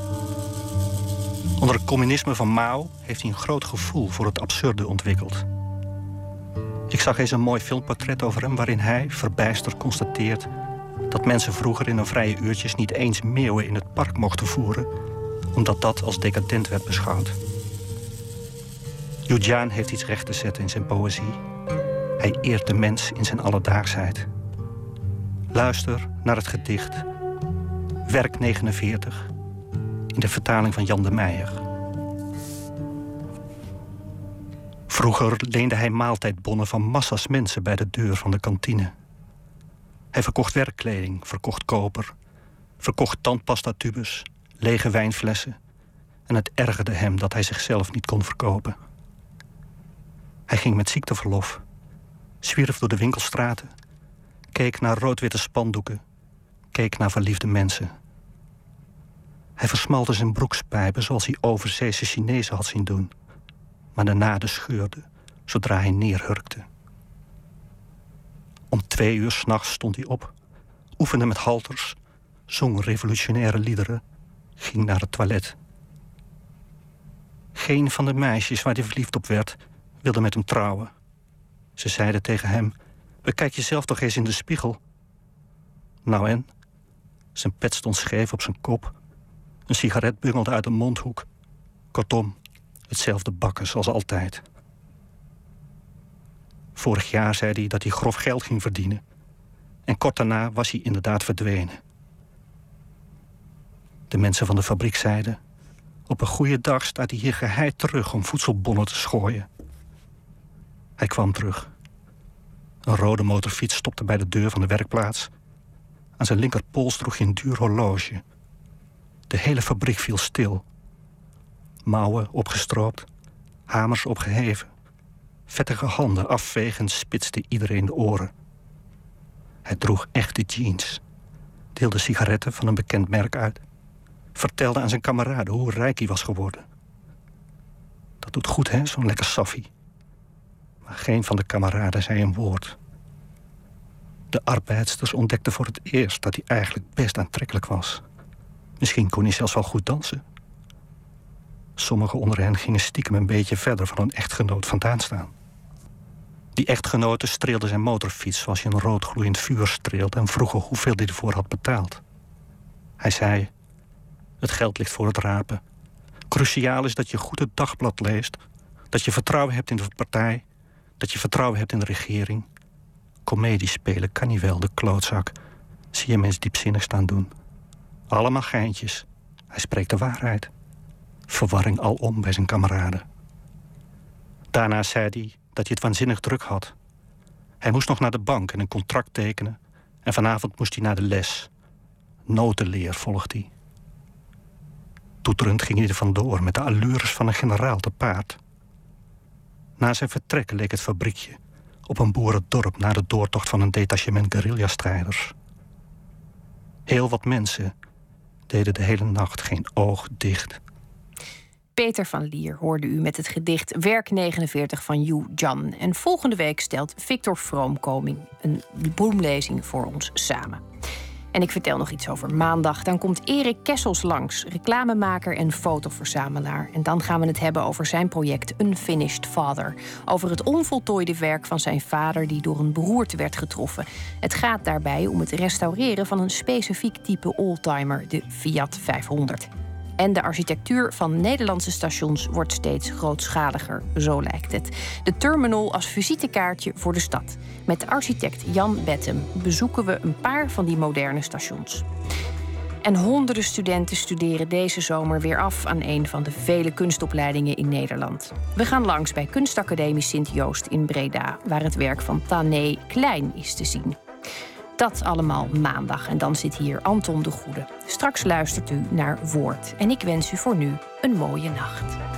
Onder het communisme van Mao heeft hij een groot gevoel voor het absurde ontwikkeld. Ik zag eens een mooi filmportret over hem waarin hij, verbijsterd, constateert dat mensen vroeger in hun vrije uurtjes niet eens meeuwen in het park mochten voeren, omdat dat als decadent werd beschouwd. Yu Jian heeft iets recht te zetten in zijn poëzie. Hij eert de mens in zijn alledaagsheid. Luister naar het gedicht Werk 49 in de vertaling van Jan de Meijer. Vroeger leende hij maaltijdbonnen van massa's mensen bij de deur van de kantine. Hij verkocht werkkleding, verkocht koper, verkocht tandpastatubes, lege wijnflessen en het ergerde hem dat hij zichzelf niet kon verkopen. Hij ging met ziekteverlof, zwierf door de winkelstraten, keek naar rood-witte spandoeken, keek naar verliefde mensen. Hij versmalde zijn broekspijpen zoals hij overzeese Chinezen had zien doen, maar de naden scheurde zodra hij neerhurkte. Om twee uur s'nachts stond hij op, oefende met halters, zong revolutionaire liederen, ging naar het toilet. Geen van de meisjes waar hij verliefd op werd, wilde met hem trouwen. Ze zeiden tegen hem: Bekijk jezelf toch eens in de spiegel. Nou en? Zijn pet stond scheef op zijn kop. Een sigaret bungelde uit een mondhoek. Kortom, hetzelfde bakken zoals altijd. Vorig jaar zei hij dat hij grof geld ging verdienen. En kort daarna was hij inderdaad verdwenen. De mensen van de fabriek zeiden: Op een goede dag staat hij hier geheid terug om voedselbonnen te schooien. Hij kwam terug. Een rode motorfiets stopte bij de deur van de werkplaats. Aan zijn linkerpols droeg hij een duur horloge. De hele fabriek viel stil. Mouwen opgestroopt, hamers opgeheven. Vettige handen afvegend spitste iedereen de oren. Hij droeg echte jeans, deelde sigaretten van een bekend merk uit, vertelde aan zijn kameraden hoe rijk hij was geworden. Dat doet goed, hè, zo'n lekker saffie. Maar geen van de kameraden zei een woord. De arbeidsters ontdekten voor het eerst dat hij eigenlijk best aantrekkelijk was. Misschien kon hij zelfs wel goed dansen. Sommigen onder hen gingen stiekem een beetje verder van een echtgenoot vandaan staan. Die echtgenote streelde zijn motorfiets zoals je een rood gloeiend vuur streelt en vroegen hoeveel hij ervoor had betaald. Hij zei: Het geld ligt voor het rapen. Cruciaal is dat je goed het dagblad leest, dat je vertrouwen hebt in de partij, dat je vertrouwen hebt in de regering. Comedie spelen kan wel, de klootzak. Zie je mensen diepzinnig staan doen. Allemaal geintjes. Hij spreekt de waarheid. Verwarring alom bij zijn kameraden. Daarna zei hij dat hij het waanzinnig druk had. Hij moest nog naar de bank en een contract tekenen. En vanavond moest hij naar de les. Notenleer volgt hij. Toeterend ging hij er vandoor met de allures van een generaal te paard. Na zijn vertrek leek het fabriekje op een boerendorp na de doortocht van een detachement guerrillastrijders. Heel wat mensen deden de hele nacht geen oog dicht. Peter van Lier hoorde u met het gedicht Werk 49 van Yu Jan. En volgende week stelt Victor Vroomkoming een bloemlezing voor ons samen. En ik vertel nog iets over maandag. Dan komt Erik Kessels langs, reclamemaker en fotoverzamelaar. En dan gaan we het hebben over zijn project Unfinished Father. Over het onvoltooide werk van zijn vader die door een beroerte werd getroffen. Het gaat daarbij om het restaureren van een specifiek type oldtimer, de Fiat 500. En de architectuur van Nederlandse stations wordt steeds grootschaliger, zo lijkt het. De terminal als visitekaartje voor de stad. Met architect Jan Bettem bezoeken we een paar van die moderne stations. En honderden studenten studeren deze zomer weer af aan een van de vele kunstopleidingen in Nederland. We gaan langs bij Kunstacademie Sint-Joost in Breda, waar het werk van Tané Klein is te zien. Dat allemaal maandag. En dan zit hier Anton de Goede. Straks luistert u naar Woord. En ik wens u voor nu een mooie nacht.